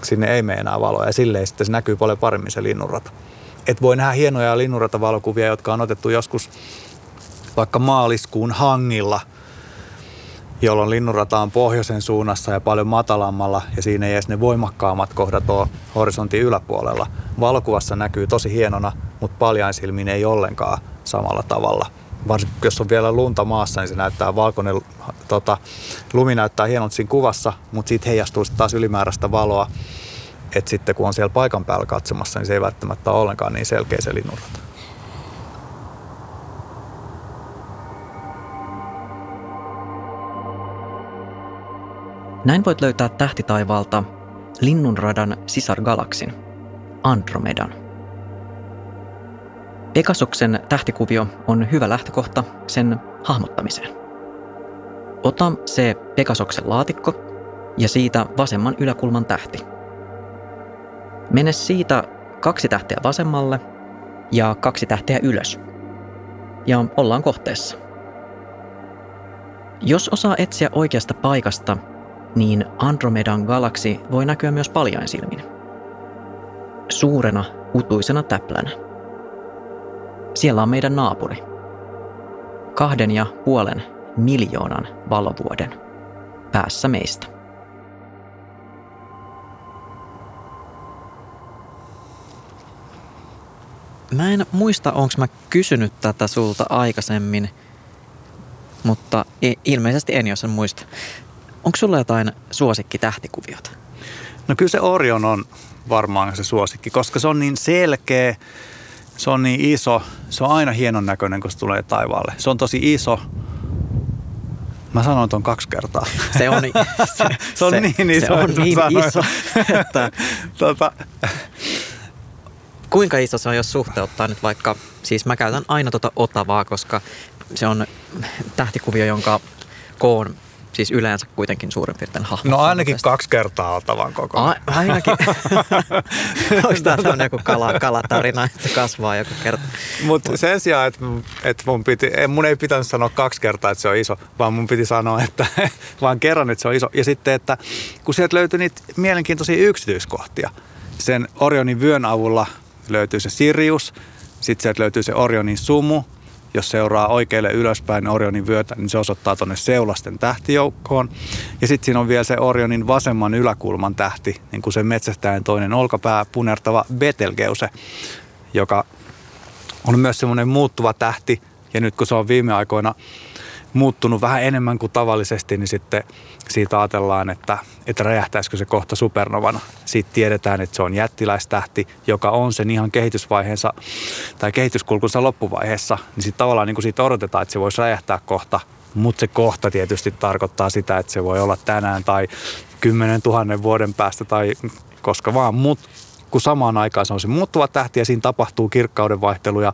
sinne ei mene enää valoa ja silleen sitten se näkyy paljon paremmin se linnunrata. Et voi nähdä hienoja linnunratavalokuvia, jotka on otettu joskus vaikka maaliskuun hangilla – jolloin linnunrata on pohjoisen suunnassa ja paljon matalammalla ja siinä ei edes ne voimakkaammat kohdat ole horisontin yläpuolella. Valokuvassa näkyy tosi hienona, mutta paljainsilmin ei ollenkaan samalla tavalla. Varsinkin jos on vielä lunta maassa, niin se näyttää valkoinen, tota, lumi näyttää hienolta siinä kuvassa, mutta siitä heijastuu sitten taas ylimääräistä valoa. että sitten kun on siellä paikan päällä katsomassa, niin se ei välttämättä ole ollenkaan niin selkeä se linnunrata. Näin voit löytää tähtitaivaalta linnunradan sisargalaksin, Andromedan. Pegasoksen tähtikuvio on hyvä lähtökohta sen hahmottamiseen. Ota se Pegasoksen laatikko ja siitä vasemman yläkulman tähti. Mene siitä kaksi tähteä vasemmalle ja kaksi tähteä ylös. Ja ollaan kohteessa. Jos osaa etsiä oikeasta paikasta niin Andromedan galaksi voi näkyä myös paljain silmin. Suurena, utuisena täplänä. Siellä on meidän naapuri. Kahden ja puolen miljoonan valovuoden päässä meistä. Mä en muista, onko mä kysynyt tätä sulta aikaisemmin, mutta ilmeisesti en, jos en muista. Onko sulla jotain suosikkitähtikuviota? No kyllä se Orion on varmaan se suosikki, koska se on niin selkeä, se on niin iso, se on aina hienon näköinen, kun se tulee taivaalle. Se on tosi iso Mä sanoin ton kaksi kertaa. Se on, se, se on se, niin iso. Se on niin sanoin. iso, että tota, kuinka iso se on, jos suhteuttaa nyt vaikka, siis mä käytän aina tuota Otavaa, koska se on tähtikuvio, jonka koon siis yleensä kuitenkin suurin piirtein hahmot. no ainakin kaksi kertaa otavan koko. A, ainakin. Onko tämä tämmöinen joku kala, kalatarina, että se kasvaa joku kerta? Mutta sen sijaan, että, että mun, piti, mun ei pitänyt sanoa kaksi kertaa, että se on iso, vaan mun piti sanoa, että vaan kerran, että se on iso. Ja sitten, että kun sieltä löytyi niitä mielenkiintoisia yksityiskohtia. Sen Orionin vyön avulla löytyy se Sirius, sitten sieltä löytyy se Orionin sumu, jos seuraa oikealle ylöspäin Orionin vyötä, niin se osoittaa tuonne seulasten tähtijoukkoon. Ja sitten siinä on vielä se Orionin vasemman yläkulman tähti, niin kuin se metsästäjän toinen olkapää punertava Betelgeuse, joka on myös semmoinen muuttuva tähti. Ja nyt kun se on viime aikoina muuttunut vähän enemmän kuin tavallisesti, niin sitten siitä ajatellaan, että, että räjähtäisikö se kohta supernovana. Siitä tiedetään, että se on jättiläistähti, joka on sen ihan kehitysvaiheensa tai kehityskulkunsa loppuvaiheessa. Niin sitten tavallaan niin kuin siitä odotetaan, että se voisi räjähtää kohta, mutta se kohta tietysti tarkoittaa sitä, että se voi olla tänään tai 10 000 vuoden päästä tai koska vaan. Mutta kun samaan aikaan se on se muuttuva tähti ja siinä tapahtuu kirkkauden vaihteluja,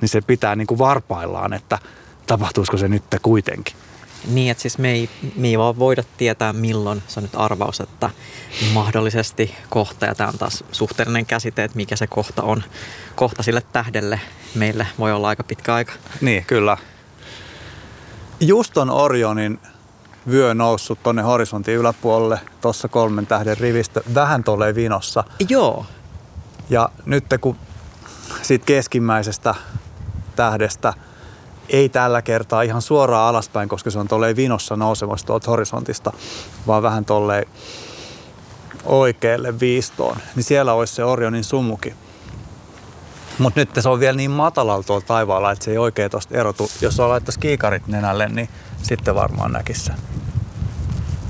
niin se pitää niin kuin varpaillaan, että tapahtuisiko se nyt kuitenkin. Niin, että siis me ei, me ei vaan voida tietää milloin, se on nyt arvaus, että mahdollisesti kohta, ja tämä on taas suhteellinen käsite, että mikä se kohta on. Kohta sille tähdelle meille voi olla aika pitkä aika. Niin, kyllä. Just on Orionin vyö noussut tonne horisontin yläpuolelle, tuossa kolmen tähden rivistö, vähän tolleen vinossa. Joo. Ja nyt kun siitä keskimmäisestä tähdestä ei tällä kertaa ihan suoraan alaspäin, koska se on tolleen vinossa nousemassa tuolta horisontista, vaan vähän tolleen oikealle viistoon, niin siellä olisi se Orionin sumuki. Mutta nyt se on vielä niin matalalla tuolla taivaalla, että se ei oikein tuosta erotu. Jos on laittaisi kiikarit nenälle, niin sitten varmaan näkisi sen.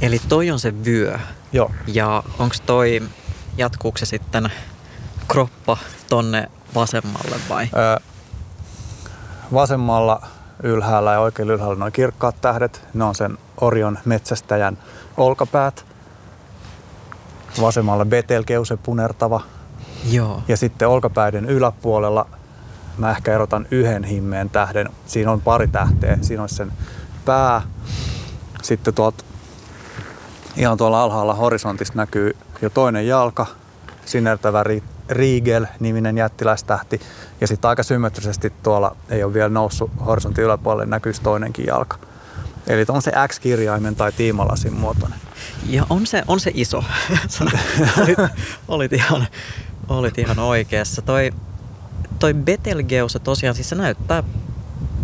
Eli toi on se vyö. Joo. Ja onko toi, jatkuuko se sitten kroppa tonne vasemmalle vai? Öö, vasemmalla ylhäällä ja oikealla ylhäällä noin kirkkaat tähdet. Ne on sen Orion metsästäjän olkapäät. Vasemmalla Betelgeuse punertava. Joo. Ja sitten olkapäiden yläpuolella mä ehkä erotan yhden himmeen tähden. Siinä on pari tähteä. Siinä on sen pää. Sitten tuolta ihan tuolla alhaalla horisontista näkyy jo toinen jalka, sinertävä Riegel-niminen jättiläistähti. Ja sitten aika symmetrisesti tuolla ei ole vielä noussut horisontin yläpuolelle, näkyisi toinenkin jalka. Eli on se X-kirjaimen tai tiimalasin muotoinen. Ja on se, on se iso. olit, olit, ihan, olit ihan oikeassa. Toi, toi Betelgeuse tosiaan, siis se näyttää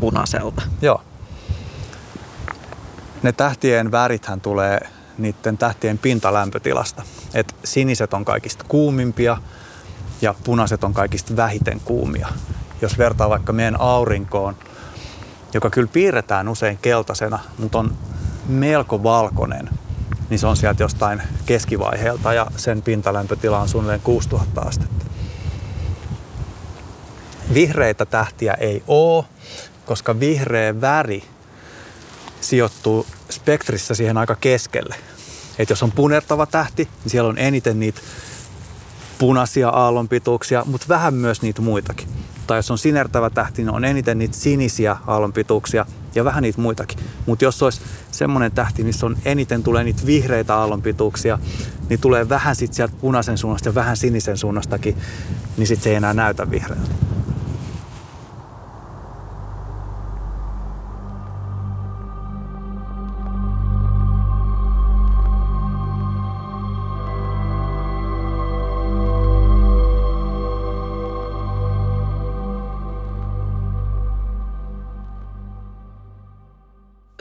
punaiselta. Joo. Ne tähtien värithän tulee niiden tähtien pintalämpötilasta. Et siniset on kaikista kuumimpia ja punaiset on kaikista vähiten kuumia. Jos vertaa vaikka meidän aurinkoon, joka kyllä piirretään usein keltaisena, mutta on melko valkoinen, niin se on sieltä jostain keskivaiheelta ja sen pintalämpötila on suunnilleen 6000 astetta. Vihreitä tähtiä ei ole, koska vihreä väri sijoittuu spektrissä siihen aika keskelle. Et jos on punertava tähti, niin siellä on eniten niitä punaisia aallonpituuksia, mutta vähän myös niitä muitakin. Tai jos on sinertävä tähti, niin on eniten niitä sinisiä aallonpituuksia ja vähän niitä muitakin. Mutta jos olisi semmoinen tähti, missä on eniten tulee niitä vihreitä aallonpituuksia, niin tulee vähän sitten sieltä punaisen suunnasta ja vähän sinisen suunnastakin, niin sitten se ei enää näytä vihreältä.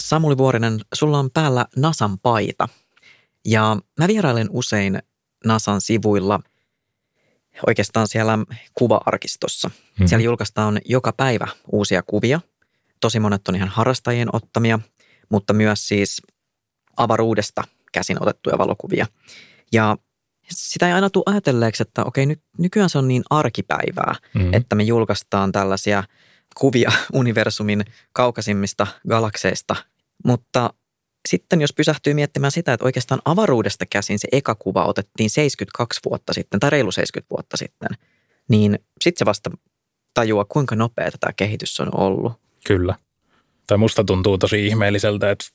Samuli Vuorinen, sulla on päällä Nasan paita. Ja mä vierailen usein Nasan sivuilla, oikeastaan siellä kuva-arkistossa. Mm-hmm. Siellä julkaistaan joka päivä uusia kuvia. Tosi monet on ihan harrastajien ottamia, mutta myös siis avaruudesta käsin otettuja valokuvia. Ja sitä ei aina tule ajatelleeksi, että okei, nyt, nykyään se on niin arkipäivää, mm-hmm. että me julkaistaan tällaisia kuvia universumin kaukaisimmista galakseista mutta sitten jos pysähtyy miettimään sitä, että oikeastaan avaruudesta käsin se eka kuva otettiin 72 vuotta sitten tai reilu 70 vuotta sitten, niin sitten se vasta tajuaa, kuinka nopea tämä kehitys on ollut. Kyllä. Tai musta tuntuu tosi ihmeelliseltä, että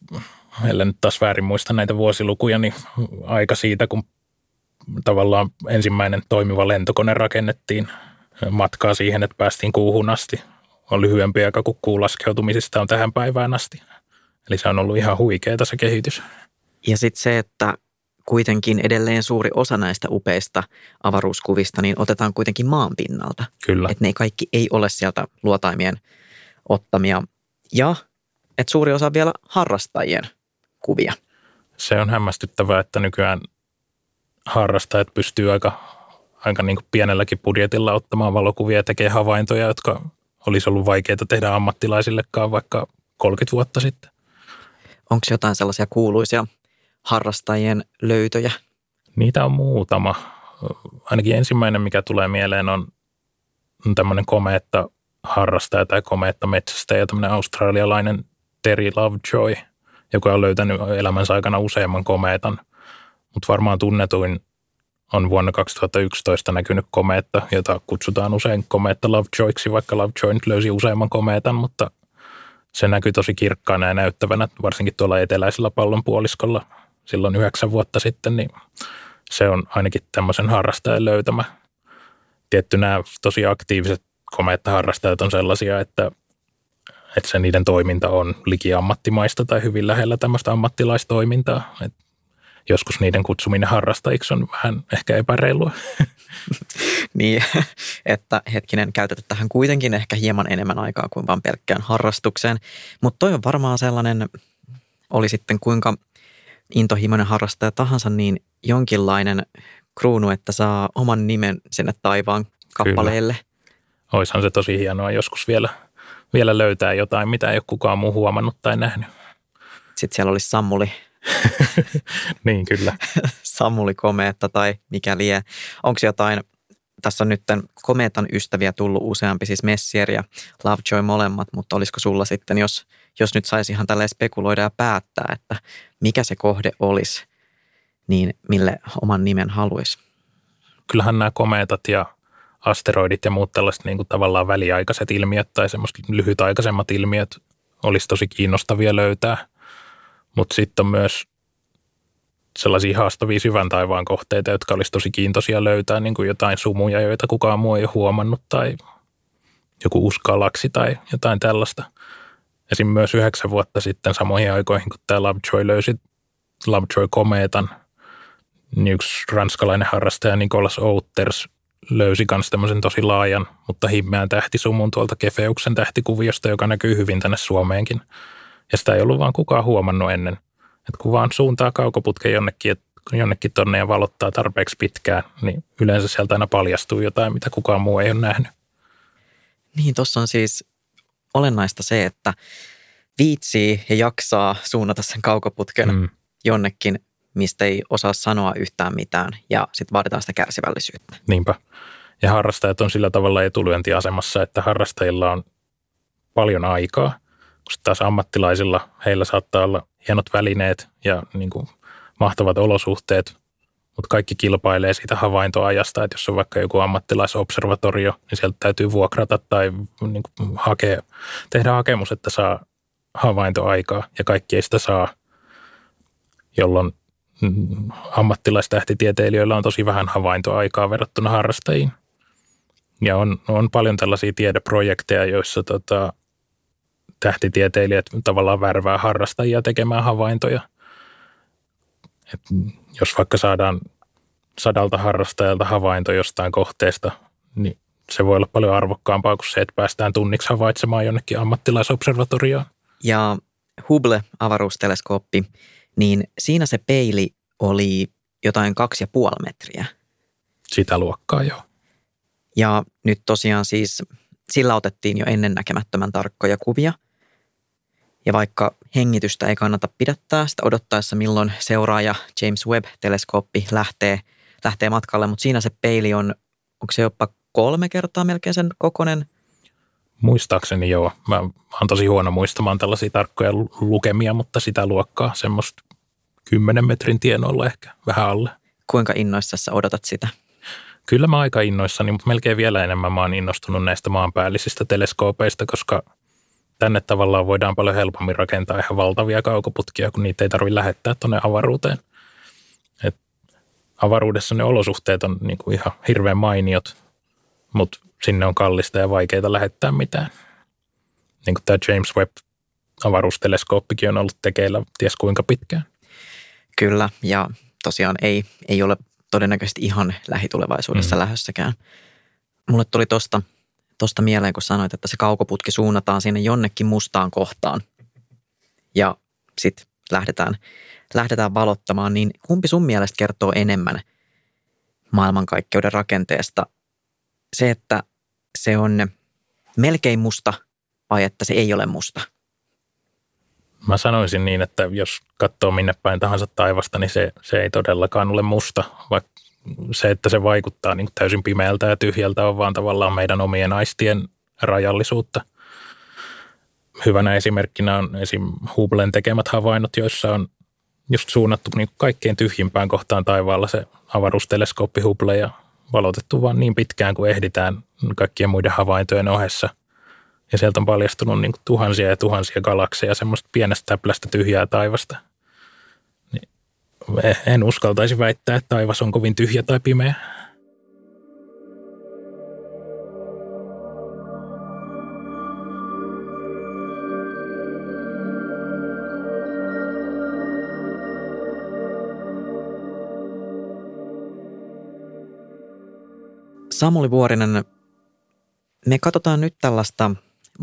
ellei nyt taas väärin muista näitä vuosilukuja, niin aika siitä, kun tavallaan ensimmäinen toimiva lentokone rakennettiin matkaa siihen, että päästiin kuuhun asti, on lyhyempi aika kuin kuun laskeutumisista on tähän päivään asti. Eli se on ollut ihan huikeeta se kehitys. Ja sitten se, että kuitenkin edelleen suuri osa näistä upeista avaruuskuvista niin otetaan kuitenkin maan pinnalta. Kyllä. Että ne kaikki ei ole sieltä luotaimien ottamia. Ja että suuri osa vielä harrastajien kuvia. Se on hämmästyttävää, että nykyään harrastajat pystyy aika, aika niin kuin pienelläkin budjetilla ottamaan valokuvia ja tekee havaintoja, jotka olisi ollut vaikeaa tehdä ammattilaisillekaan vaikka 30 vuotta sitten. Onko jotain sellaisia kuuluisia harrastajien löytöjä? Niitä on muutama. Ainakin ensimmäinen, mikä tulee mieleen, on, tämmöinen komeetta harrastaja tai komeetta metsästäjä, tämmöinen australialainen Terry Lovejoy, joka on löytänyt elämänsä aikana useamman komeetan. Mutta varmaan tunnetuin on vuonna 2011 näkynyt komeetta, jota kutsutaan usein komeetta Lovejoyksi, vaikka Lovejoy nyt löysi useamman komeetan, mutta se näkyy tosi kirkkaana ja näyttävänä, varsinkin tuolla eteläisellä pallonpuoliskolla silloin yhdeksän vuotta sitten, niin se on ainakin tämmöisen harrastajan löytämä. Tietty nämä tosi aktiiviset komeetta-harrastajat on sellaisia, että, että se niiden toiminta on liki ammattimaista tai hyvin lähellä tämmöistä ammattilaistoimintaa. Et joskus niiden kutsuminen harrastajiksi on vähän ehkä epäreilua. niin, että hetkinen, käytetään tähän kuitenkin ehkä hieman enemmän aikaa kuin vain pelkkään harrastukseen. Mutta toi on varmaan sellainen, oli sitten kuinka intohimoinen harrastaja tahansa, niin jonkinlainen kruunu, että saa oman nimen sinne taivaan kappaleelle. Kyllä. Oishan se tosi hienoa joskus vielä, vielä löytää jotain, mitä ei ole kukaan muu huomannut tai nähnyt. Sitten siellä olisi Sammuli. niin, kyllä. Sammuli Komeetta tai mikä lie. Onko jotain, tässä on nyt Komeetan ystäviä tullut useampi, siis Messier ja Lovejoy molemmat, mutta olisiko sulla sitten, jos, jos nyt saisi ihan tälleen spekuloida ja päättää, että mikä se kohde olisi, niin mille oman nimen haluaisi? Kyllähän nämä komeetat ja asteroidit ja muut tällaiset niin kuin tavallaan väliaikaiset ilmiöt tai semmoiset lyhytaikaisemmat ilmiöt olisi tosi kiinnostavia löytää. Mutta sitten on myös sellaisia haastavia syvän taivaan kohteita, jotka olisi tosi kiintoisia löytää, niin kuin jotain sumuja, joita kukaan muu ei ole huomannut tai joku uskalaksi tai jotain tällaista. Esim. myös yhdeksän vuotta sitten samoihin aikoihin, kun tämä Lovejoy löysi Lovejoy-komeetan, niin yksi ranskalainen harrastaja Nicolas Outers löysi myös tämmöisen tosi laajan, mutta himmeän tähtisumun tuolta Kefeuksen tähtikuviosta, joka näkyy hyvin tänne Suomeenkin. Ja sitä ei ollut vaan kukaan huomannut ennen. Että kun vaan suuntaa kaukoputken jonnekin, jonnekin tonne ja valottaa tarpeeksi pitkään, niin yleensä sieltä aina paljastuu jotain, mitä kukaan muu ei ole nähnyt. Niin, tuossa on siis olennaista se, että viitsii ja jaksaa suunnata sen kaukoputken mm. jonnekin, mistä ei osaa sanoa yhtään mitään ja sitten vaaditaan sitä kärsivällisyyttä. Niinpä. Ja harrastajat on sillä tavalla etulyöntiasemassa, että harrastajilla on paljon aikaa, kun taas ammattilaisilla heillä saattaa olla hienot välineet ja niin kuin mahtavat olosuhteet, mutta kaikki kilpailee siitä havaintoajasta, että jos on vaikka joku ammattilaisobservatorio, niin sieltä täytyy vuokrata tai niin kuin hakea, tehdä hakemus, että saa havaintoaikaa ja kaikki ei sitä saa, jolloin ammattilaistähtitieteilijöillä on tosi vähän havaintoaikaa verrattuna harrastajiin. Ja on, on paljon tällaisia tiedeprojekteja, joissa tota, tähtitieteilijät tavallaan värvää harrastajia tekemään havaintoja. Et jos vaikka saadaan sadalta harrastajalta havainto jostain kohteesta, niin se voi olla paljon arvokkaampaa kuin se, että päästään tunniksi havaitsemaan jonnekin ammattilaisobservatorioon. Ja Hubble-avaruusteleskooppi, niin siinä se peili oli jotain kaksi ja puoli metriä. Sitä luokkaa, joo. Ja nyt tosiaan siis sillä otettiin jo ennen näkemättömän tarkkoja kuvia – ja vaikka hengitystä ei kannata pidättää sitä odottaessa, milloin seuraaja James Webb-teleskooppi lähtee, lähtee matkalle, mutta siinä se peili on, onko se jopa kolme kertaa melkein sen kokonen? Muistaakseni joo. Mä oon tosi huono muistamaan tällaisia tarkkoja lukemia, mutta sitä luokkaa semmoista 10 metrin tienoilla ehkä vähän alle. Kuinka innoissassa odotat sitä? Kyllä mä aika innoissani, mutta melkein vielä enemmän mä oon innostunut näistä maanpäällisistä teleskoopeista, koska tänne tavallaan voidaan paljon helpommin rakentaa ihan valtavia kaukoputkia, kun niitä ei tarvitse lähettää tuonne avaruuteen. Et avaruudessa ne olosuhteet on niin kuin ihan hirveän mainiot, mutta sinne on kallista ja vaikeita lähettää mitään. Niin kuin tämä James Webb avaruusteleskooppikin on ollut tekeillä ties kuinka pitkään. Kyllä, ja tosiaan ei, ei ole todennäköisesti ihan lähitulevaisuudessa mm. lähössäkään. Mulle tuli tosta, tosta mieleen, kun sanoit, että se kaukoputki suunnataan sinne jonnekin mustaan kohtaan. Ja sitten lähdetään, lähdetään valottamaan, niin kumpi sun mielestä kertoo enemmän maailmankaikkeuden rakenteesta? Se, että se on melkein musta vai että se ei ole musta? Mä sanoisin niin, että jos katsoo minne päin tahansa taivasta, niin se, se ei todellakaan ole musta, vaikka se, että se vaikuttaa niin täysin pimeältä ja tyhjältä, on vaan tavallaan meidän omien aistien rajallisuutta. Hyvänä esimerkkinä on esim. Hubblen tekemät havainnot, joissa on just suunnattu niin kaikkein tyhjimpään kohtaan taivaalla se avaruusteleskooppi Hubble ja valotettu vaan niin pitkään kuin ehditään kaikkien muiden havaintojen ohessa – ja sieltä on paljastunut niin tuhansia ja tuhansia galakseja semmoista pienestä täplästä tyhjää taivasta. En uskaltaisi väittää, että taivas on kovin tyhjä tai pimeä. Samuli Vuorinen, me katsotaan nyt tällaista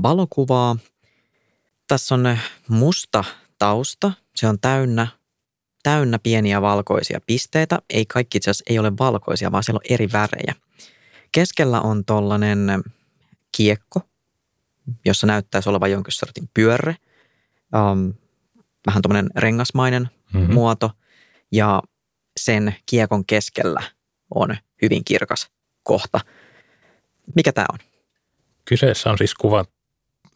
valokuvaa. Tässä on musta tausta. Se on täynnä, täynnä pieniä valkoisia pisteitä. Ei kaikki itse asiassa ei ole valkoisia, vaan siellä on eri värejä. Keskellä on tollainen kiekko, jossa näyttäisi olevan jonkin sortin pyörre. Um, vähän tuommoinen rengasmainen mm-hmm. muoto. Ja sen kiekon keskellä on hyvin kirkas kohta. Mikä tämä on? Kyseessä on siis kuva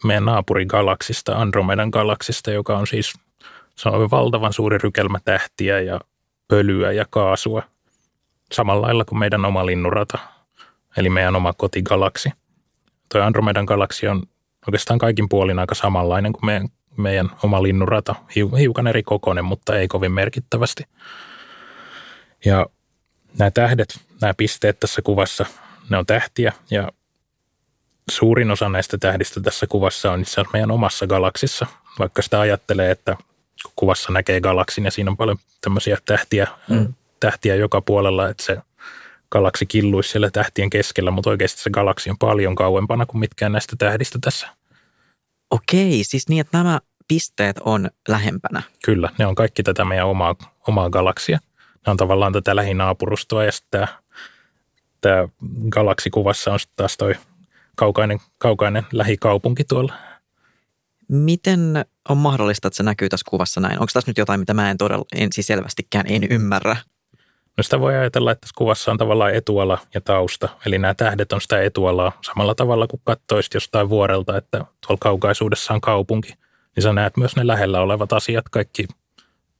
meidän naapurigalaksista, Andromedan galaksista, joka on siis se on valtavan suuri rykelmä tähtiä ja pölyä ja kaasua. Samalla lailla kuin meidän oma linnurata, eli meidän oma kotigalaksi. Tuo Andromedan galaksi on oikeastaan kaikin puolin aika samanlainen kuin meidän, meidän oma linnurata, hiukan eri kokoinen, mutta ei kovin merkittävästi. Ja nämä tähdet, nämä pisteet tässä kuvassa, ne on tähtiä ja suurin osa näistä tähdistä tässä kuvassa on itse asiassa meidän omassa galaksissa, vaikka sitä ajattelee, että kuvassa näkee galaksin ja siinä on paljon tämmöisiä tähtiä, mm. tähtiä joka puolella, että se galaksi killuisi siellä tähtien keskellä, mutta oikeasti se galaksi on paljon kauempana kuin mitkään näistä tähdistä tässä. Okei, siis niin, että nämä pisteet on lähempänä. Kyllä, ne on kaikki tätä meidän omaa, omaa galaksia. Ne on tavallaan tätä lähinaapurustoa ja sitten tämä, tämä galaksikuvassa on sitten taas toi kaukainen, kaukainen lähikaupunki tuolla. Miten on mahdollista, että se näkyy tässä kuvassa näin? Onko tässä nyt jotain, mitä mä en todella, en siis selvästikään en ymmärrä? No sitä voi ajatella, että tässä kuvassa on tavallaan etuala ja tausta. Eli nämä tähdet on sitä etualaa samalla tavalla kuin katsoisit jostain vuorelta, että tuolla kaukaisuudessa on kaupunki. Niin sä näet myös ne lähellä olevat asiat, kaikki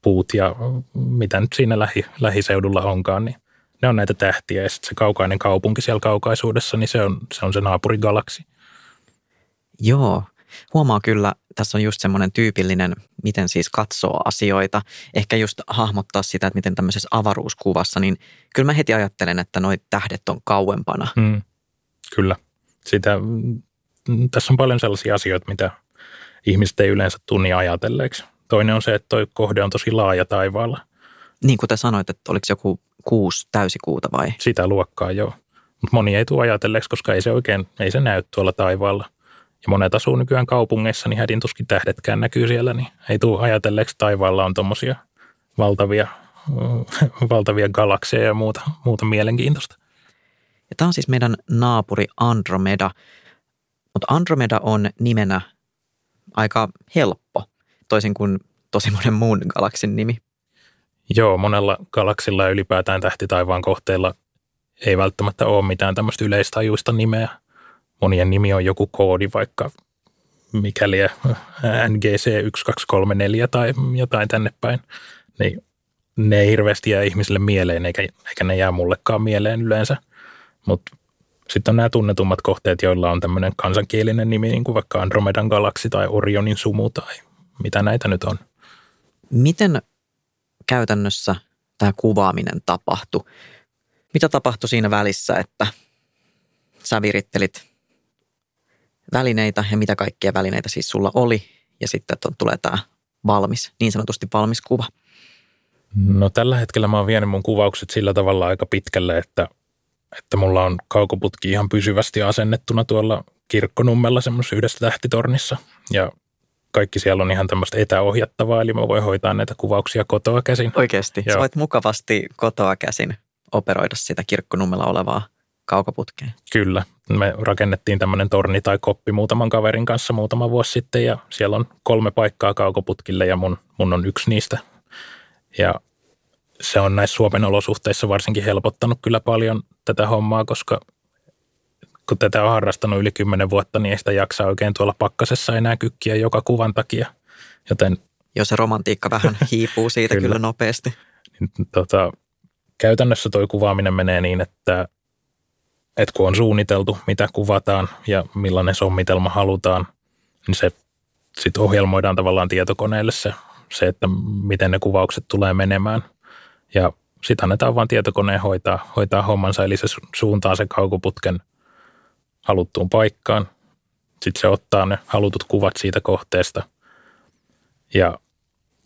puut ja mitä nyt siinä lähi, lähiseudulla onkaan, niin ne on näitä tähtiä ja sitten se kaukainen kaupunki siellä kaukaisuudessa, niin se on se, on se naapurigalaksi. Joo, huomaa kyllä, tässä on just semmoinen tyypillinen, miten siis katsoo asioita. Ehkä just hahmottaa sitä, että miten tämmöisessä avaruuskuvassa, niin kyllä mä heti ajattelen, että noi tähdet on kauempana. Mm, kyllä. Sitä, mm, tässä on paljon sellaisia asioita, mitä ihmiset ei yleensä tunni ajatelleeksi. Toinen on se, että toi kohde on tosi laaja taivaalla. Niin kuin te sanoit, että oliko joku kuusi täysikuuta vai? Sitä luokkaa, joo. Mutta moni ei tule ajatelleeksi, koska ei se oikein, ei se näy tuolla taivaalla. Ja monet asuu nykyään kaupungeissa, niin hädin tuskin tähdetkään näkyy siellä, niin ei tule ajatelleeksi taivaalla on tuommoisia valtavia, valtavia galakseja ja muuta, muuta mielenkiintoista. Ja tämä on siis meidän naapuri Andromeda, mutta Andromeda on nimenä aika helppo, toisin kuin tosi monen muun galaksin nimi. Joo, monella galaksilla ja ylipäätään tähtitaivaan kohteilla ei välttämättä ole mitään tämmöistä yleistajuista nimeä, monien nimi on joku koodi, vaikka mikäli NGC 1234 tai jotain tänne päin, niin ne ei hirveästi jää ihmisille mieleen, eikä, eikä ne jää mullekaan mieleen yleensä. Mutta sitten on nämä tunnetummat kohteet, joilla on tämmöinen kansankielinen nimi, niin kuin vaikka Andromedan galaksi tai Orionin sumu tai mitä näitä nyt on. Miten käytännössä tämä kuvaaminen tapahtui? Mitä tapahtui siinä välissä, että sä virittelit välineitä ja mitä kaikkia välineitä siis sulla oli ja sitten tulee tämä valmis, niin sanotusti valmis kuva? No tällä hetkellä mä oon vienyt mun kuvaukset sillä tavalla aika pitkälle, että, että mulla on kaukoputki ihan pysyvästi asennettuna tuolla kirkkonummella semmoisessa yhdessä tähtitornissa. Ja kaikki siellä on ihan tämmöistä etäohjattavaa, eli mä voin hoitaa näitä kuvauksia kotoa käsin. Oikeasti? Joo. Sä voit mukavasti kotoa käsin operoida sitä kirkkonummella olevaa kaukoputkea. Kyllä. Me rakennettiin tämmöinen torni tai koppi muutaman kaverin kanssa muutama vuosi sitten ja siellä on kolme paikkaa kaukoputkille ja mun, mun on yksi niistä. Ja se on näissä Suomen olosuhteissa varsinkin helpottanut kyllä paljon tätä hommaa, koska kun tätä on harrastanut yli kymmenen vuotta, niin ei sitä jaksa oikein tuolla pakkasessa enää kykkiä joka kuvan takia. Joten, Jos se romantiikka vähän hiipuu siitä kyllä. kyllä nopeasti. Niin, tota, käytännössä tuo kuvaaminen menee niin, että, että kun on suunniteltu, mitä kuvataan ja millainen sommitelma halutaan, niin se sitten ohjelmoidaan tavallaan tietokoneelle se, se, että miten ne kuvaukset tulee menemään. Ja sitten annetaan vaan tietokoneen hoitaa, hoitaa hommansa, eli se suuntaa se kaukoputken haluttuun paikkaan. Sitten se ottaa ne halutut kuvat siitä kohteesta. Ja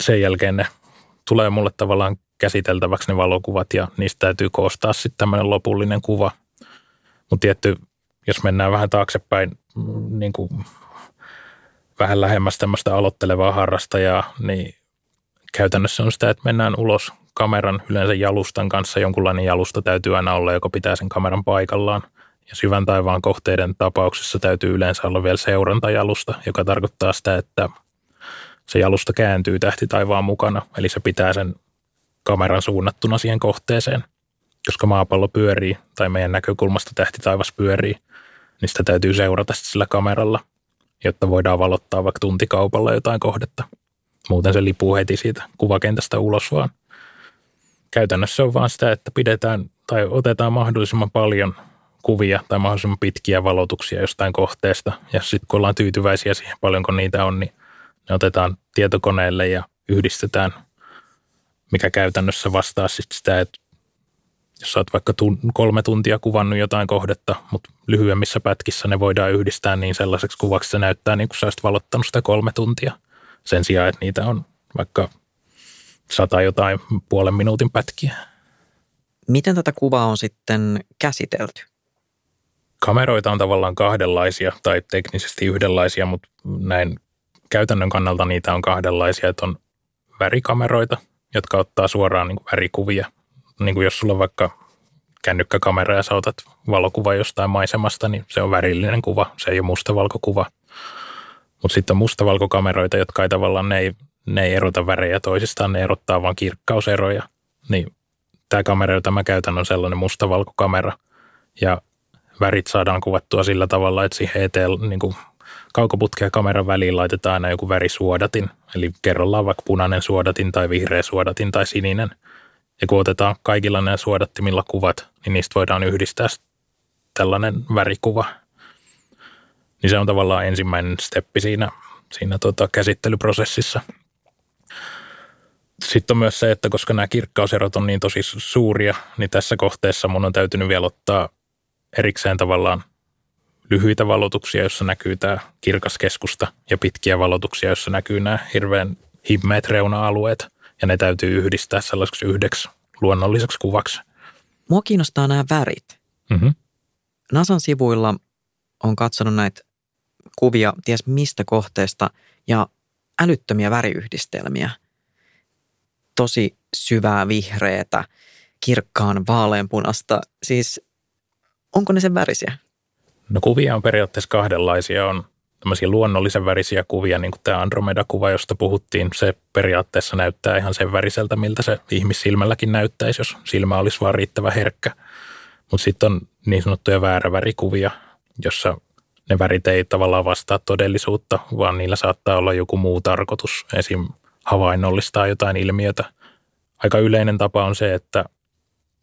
sen jälkeen ne tulee mulle tavallaan käsiteltäväksi ne valokuvat ja niistä täytyy koostaa sitten tämmöinen lopullinen kuva. Mutta tietty, jos mennään vähän taaksepäin, mm, niin kuin vähän lähemmäs tämmöistä aloittelevaa harrastajaa, niin käytännössä on sitä, että mennään ulos kameran yleensä jalustan kanssa. Jonkunlainen jalusta täytyy aina olla, joka pitää sen kameran paikallaan. Ja syvän taivaan kohteiden tapauksessa täytyy yleensä olla vielä seurantajalusta, joka tarkoittaa sitä, että se jalusta kääntyy tähti taivaan mukana, eli se pitää sen kameran suunnattuna siihen kohteeseen. Koska maapallo pyörii tai meidän näkökulmasta tähti taivas pyörii, niin sitä täytyy seurata sillä kameralla, jotta voidaan valottaa vaikka tuntikaupalla jotain kohdetta. Muuten se lipuu heti siitä kuvakentästä ulos vaan. Käytännössä on vaan sitä, että pidetään tai otetaan mahdollisimman paljon kuvia tai mahdollisimman pitkiä valotuksia jostain kohteesta. Ja sitten kun ollaan tyytyväisiä siihen paljonko niitä on, niin ne otetaan tietokoneelle ja yhdistetään, mikä käytännössä vastaa sitten sitä, että jos sä oot vaikka tun- kolme tuntia kuvannut jotain kohdetta, mutta lyhyemmissä pätkissä ne voidaan yhdistää niin sellaiseksi kuvaksi, se näyttää niin kuin sä olisit valottanut sitä kolme tuntia – sen sijaan, että niitä on vaikka sata jotain puolen minuutin pätkiä. Miten tätä kuvaa on sitten käsitelty? Kameroita on tavallaan kahdenlaisia tai teknisesti yhdenlaisia, mutta näin käytännön kannalta niitä on kahdenlaisia, että on värikameroita, jotka ottaa suoraan niin värikuvia. Niin kuin jos sulla on vaikka kännykkäkamera ja sä otat valokuva jostain maisemasta, niin se on värillinen kuva, se ei ole mustavalkokuva. Mutta sitten on mustavalkokameroita, jotka ei tavallaan, ne ei, ne ei erota värejä toisistaan, ne erottaa vain kirkkauseroja. Niin tämä kamera, jota mä käytän, on sellainen mustavalkokamera. Ja värit saadaan kuvattua sillä tavalla, että siihen eteen niin kuin kaukoputken ja kameran väliin laitetaan aina joku värisuodatin. Eli kerrallaan vaikka punainen suodatin tai vihreä suodatin tai sininen. Ja kun otetaan kaikilla nämä suodattimilla kuvat, niin niistä voidaan yhdistää tällainen värikuva – niin se on tavallaan ensimmäinen steppi siinä, siinä tota käsittelyprosessissa. Sitten on myös se, että koska nämä kirkkauserot on niin tosi suuria, niin tässä kohteessa mun on täytynyt vielä ottaa erikseen tavallaan lyhyitä valotuksia, jossa näkyy tämä kirkas keskusta ja pitkiä valotuksia, jossa näkyy nämä hirveän himmeät reuna-alueet ja ne täytyy yhdistää sellaiseksi yhdeksi luonnolliseksi kuvaksi. Mua kiinnostaa nämä värit. Mm-hmm. NASAn sivuilla on katsonut näitä kuvia ties mistä kohteesta ja älyttömiä väriyhdistelmiä. Tosi syvää vihreätä, kirkkaan vaaleanpunasta. Siis onko ne sen värisiä? No kuvia on periaatteessa kahdenlaisia. On tämmöisiä luonnollisen värisiä kuvia, niin kuin tämä Andromeda-kuva, josta puhuttiin. Se periaatteessa näyttää ihan sen väriseltä, miltä se ihmissilmälläkin näyttäisi, jos silmä olisi vaan riittävän herkkä. Mutta sitten on niin sanottuja väärävärikuvia, jossa ne värit ei tavallaan vastaa todellisuutta, vaan niillä saattaa olla joku muu tarkoitus, esim. havainnollistaa jotain ilmiötä. Aika yleinen tapa on se, että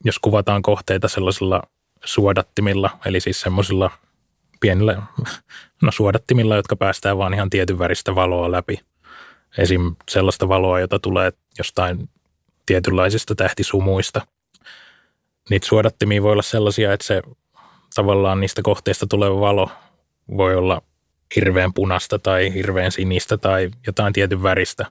jos kuvataan kohteita sellaisilla suodattimilla, eli siis semmoisilla pienillä no suodattimilla, jotka päästään vaan ihan tietyn väristä valoa läpi. Esim. sellaista valoa, jota tulee jostain tietynlaisista tähtisumuista. Niitä suodattimia voi olla sellaisia, että se tavallaan niistä kohteista tuleva valo voi olla hirveän punasta tai hirveän sinistä tai jotain tietyn väristä,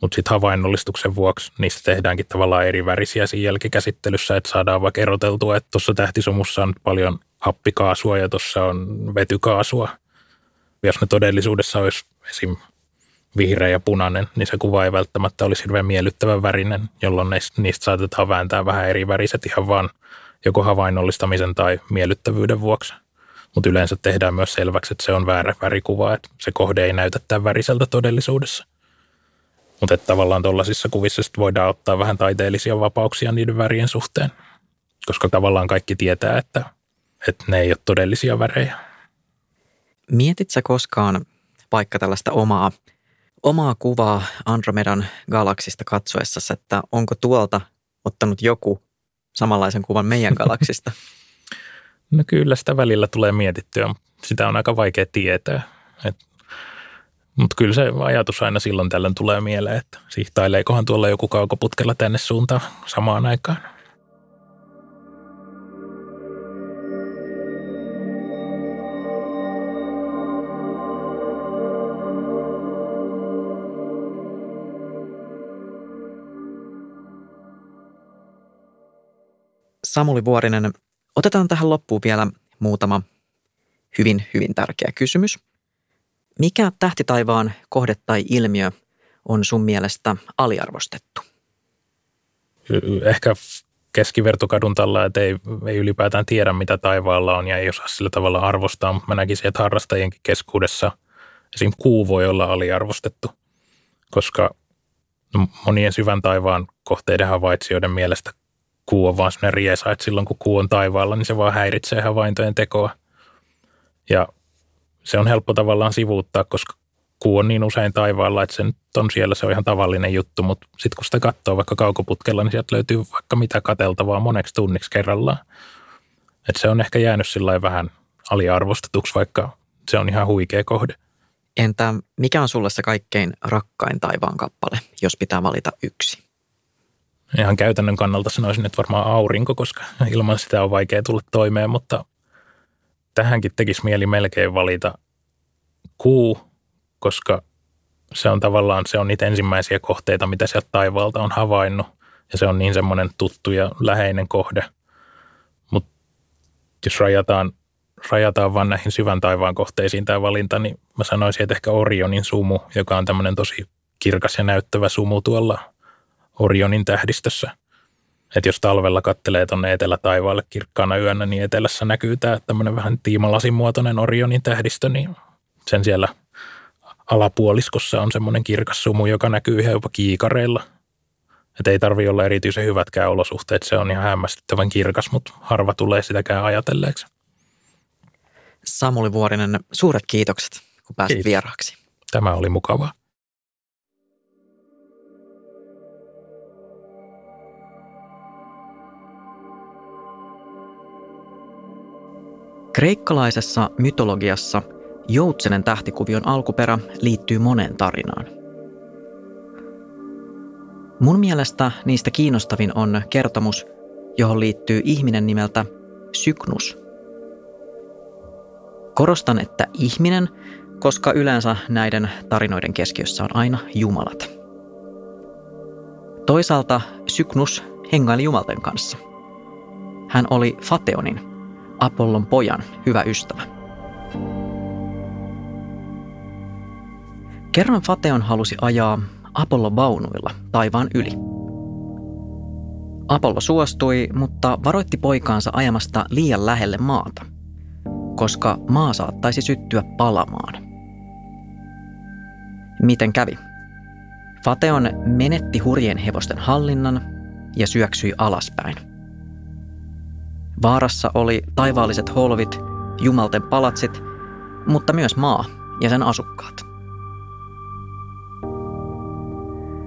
mutta sitten havainnollistuksen vuoksi niistä tehdäänkin tavallaan eri värisiä siinä jälkikäsittelyssä, että saadaan vaikka eroteltua, että tuossa tähtisumussa on paljon happikaasua ja tuossa on vetykaasua. Jos ne todellisuudessa olisi esim. vihreä ja punainen, niin se kuva ei välttämättä olisi hirveän miellyttävän värinen, jolloin niistä saatetaan vääntää vähän eri väriset ihan vaan joko havainnollistamisen tai miellyttävyyden vuoksi. Mutta yleensä tehdään myös selväksi, että se on väärä värikuva, että se kohde ei näytä tämän väriseltä todellisuudessa. Mutta tavallaan tuollaisissa kuvissa voidaan ottaa vähän taiteellisia vapauksia niiden värien suhteen, koska tavallaan kaikki tietää, että, että ne ei ole todellisia värejä. Mietit sä koskaan vaikka tällaista omaa, omaa kuvaa Andromedan galaksista katsoessa, että onko tuolta ottanut joku samanlaisen kuvan meidän galaksista? No kyllä sitä välillä tulee mietittyä, sitä on aika vaikea tietää. Mutta kyllä se ajatus aina silloin tällöin tulee mieleen, että sihtaileekohan tuolla joku kaukoputkella tänne suuntaan samaan aikaan. Samuli Vuorinen, otetaan tähän loppuun vielä muutama hyvin, hyvin tärkeä kysymys. Mikä tähtitaivaan kohde tai ilmiö on sun mielestä aliarvostettu? Ehkä keskivertokadun tällä, että ei, ei ylipäätään tiedä, mitä taivaalla on ja ei osaa sillä tavalla arvostaa, mutta mä näkisin, että harrastajienkin keskuudessa esim. kuu voi olla aliarvostettu, koska monien syvän taivaan kohteiden havaitsijoiden mielestä kuu on vaan sellainen riesa, että silloin kun kuu on taivaalla, niin se vaan häiritsee havaintojen tekoa. Ja se on helppo tavallaan sivuuttaa, koska kuu on niin usein taivaalla, että se nyt on siellä, se on ihan tavallinen juttu, mutta sitten kun sitä katsoo vaikka kaukoputkella, niin sieltä löytyy vaikka mitä kateltavaa moneksi tunniksi kerrallaan. Et se on ehkä jäänyt sillä vähän aliarvostetuksi, vaikka se on ihan huikea kohde. Entä mikä on sulle se kaikkein rakkain taivaan kappale, jos pitää valita yksi? Ihan käytännön kannalta sanoisin, että varmaan aurinko, koska ilman sitä on vaikea tulla toimeen, mutta tähänkin tekisi mieli melkein valita kuu, koska se on tavallaan se on niitä ensimmäisiä kohteita, mitä sieltä taivaalta on havainnut. Ja se on niin semmoinen tuttu ja läheinen kohde. Mutta jos rajataan, rajataan vaan näihin syvän taivaan kohteisiin tämä valinta, niin mä sanoisin, että ehkä Orionin sumu, joka on tämmöinen tosi kirkas ja näyttävä sumu tuolla Orionin tähdistössä. Että jos talvella kattelee tuonne etelätaivaalle kirkkaana yönä, niin etelässä näkyy tämä tämmöinen vähän tiimalasin muotoinen Orionin tähdistö, niin sen siellä alapuoliskossa on semmoinen kirkas sumu, joka näkyy ihan jopa kiikareilla. Että ei tarvi olla erityisen hyvätkään olosuhteet, se on ihan hämmästyttävän kirkas, mutta harva tulee sitäkään ajatelleeksi. Samuli Vuorinen, suuret kiitokset, kun pääsit Kiitos. vieraaksi. Tämä oli mukavaa. Kreikkalaisessa mytologiassa Joutsenen tähtikuvion alkuperä liittyy moneen tarinaan. Mun mielestä niistä kiinnostavin on kertomus, johon liittyy ihminen nimeltä Syknus. Korostan, että ihminen, koska yleensä näiden tarinoiden keskiössä on aina jumalat. Toisaalta Syknus hengaili jumalten kanssa. Hän oli Fateonin, Apollon pojan hyvä ystävä. Kerran Fateon halusi ajaa Apollo vaunuilla taivaan yli. Apollo suostui, mutta varoitti poikaansa ajamasta liian lähelle maata, koska maa saattaisi syttyä palamaan. Miten kävi? Fateon menetti hurjen hevosten hallinnan ja syöksyi alaspäin. Vaarassa oli taivaalliset holvit, jumalten palatsit mutta myös maa ja sen asukkaat.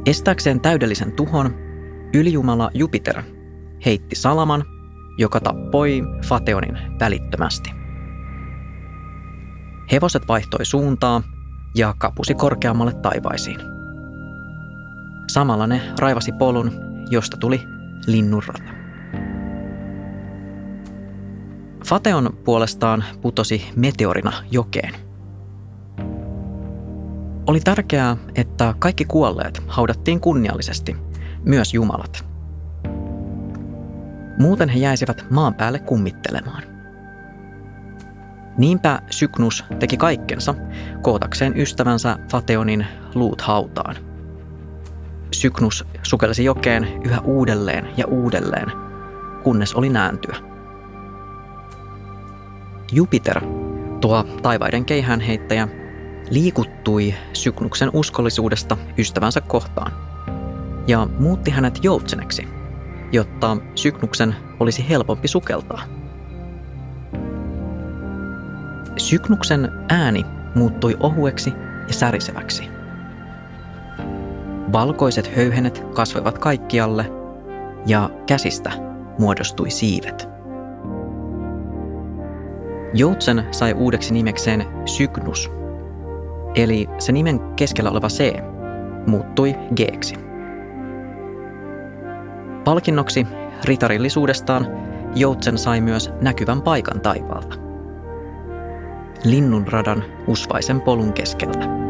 Estääkseen täydellisen tuhon, ylijumala Jupiter heitti salaman, joka tappoi Fateonin välittömästi. Hevoset vaihtoi suuntaa ja kapusi korkeammalle taivaisiin. Samalla ne raivasi polun, josta tuli linnunrata. Fateon puolestaan putosi meteorina jokeen. Oli tärkeää, että kaikki kuolleet haudattiin kunniallisesti, myös jumalat. Muuten he jäisivät maan päälle kummittelemaan. Niinpä Syknus teki kaikkensa kootakseen ystävänsä Fateonin luut hautaan. Syknus sukelsi jokeen yhä uudelleen ja uudelleen, kunnes oli nääntyä. Jupiter, tuo taivaiden keihäänheittäjä, liikuttui Syknuksen uskollisuudesta ystävänsä kohtaan ja muutti hänet joutseneksi, jotta Syknuksen olisi helpompi sukeltaa. Syknuksen ääni muuttui ohueksi ja säriseväksi. Valkoiset höyhenet kasvoivat kaikkialle ja käsistä muodostui siivet. Joutsen sai uudeksi nimekseen Sygnus, eli se nimen keskellä oleva C muuttui G-ksi. Palkinnoksi ritarillisuudestaan Joutsen sai myös näkyvän paikan taivaalta. Linnunradan usvaisen polun keskeltä.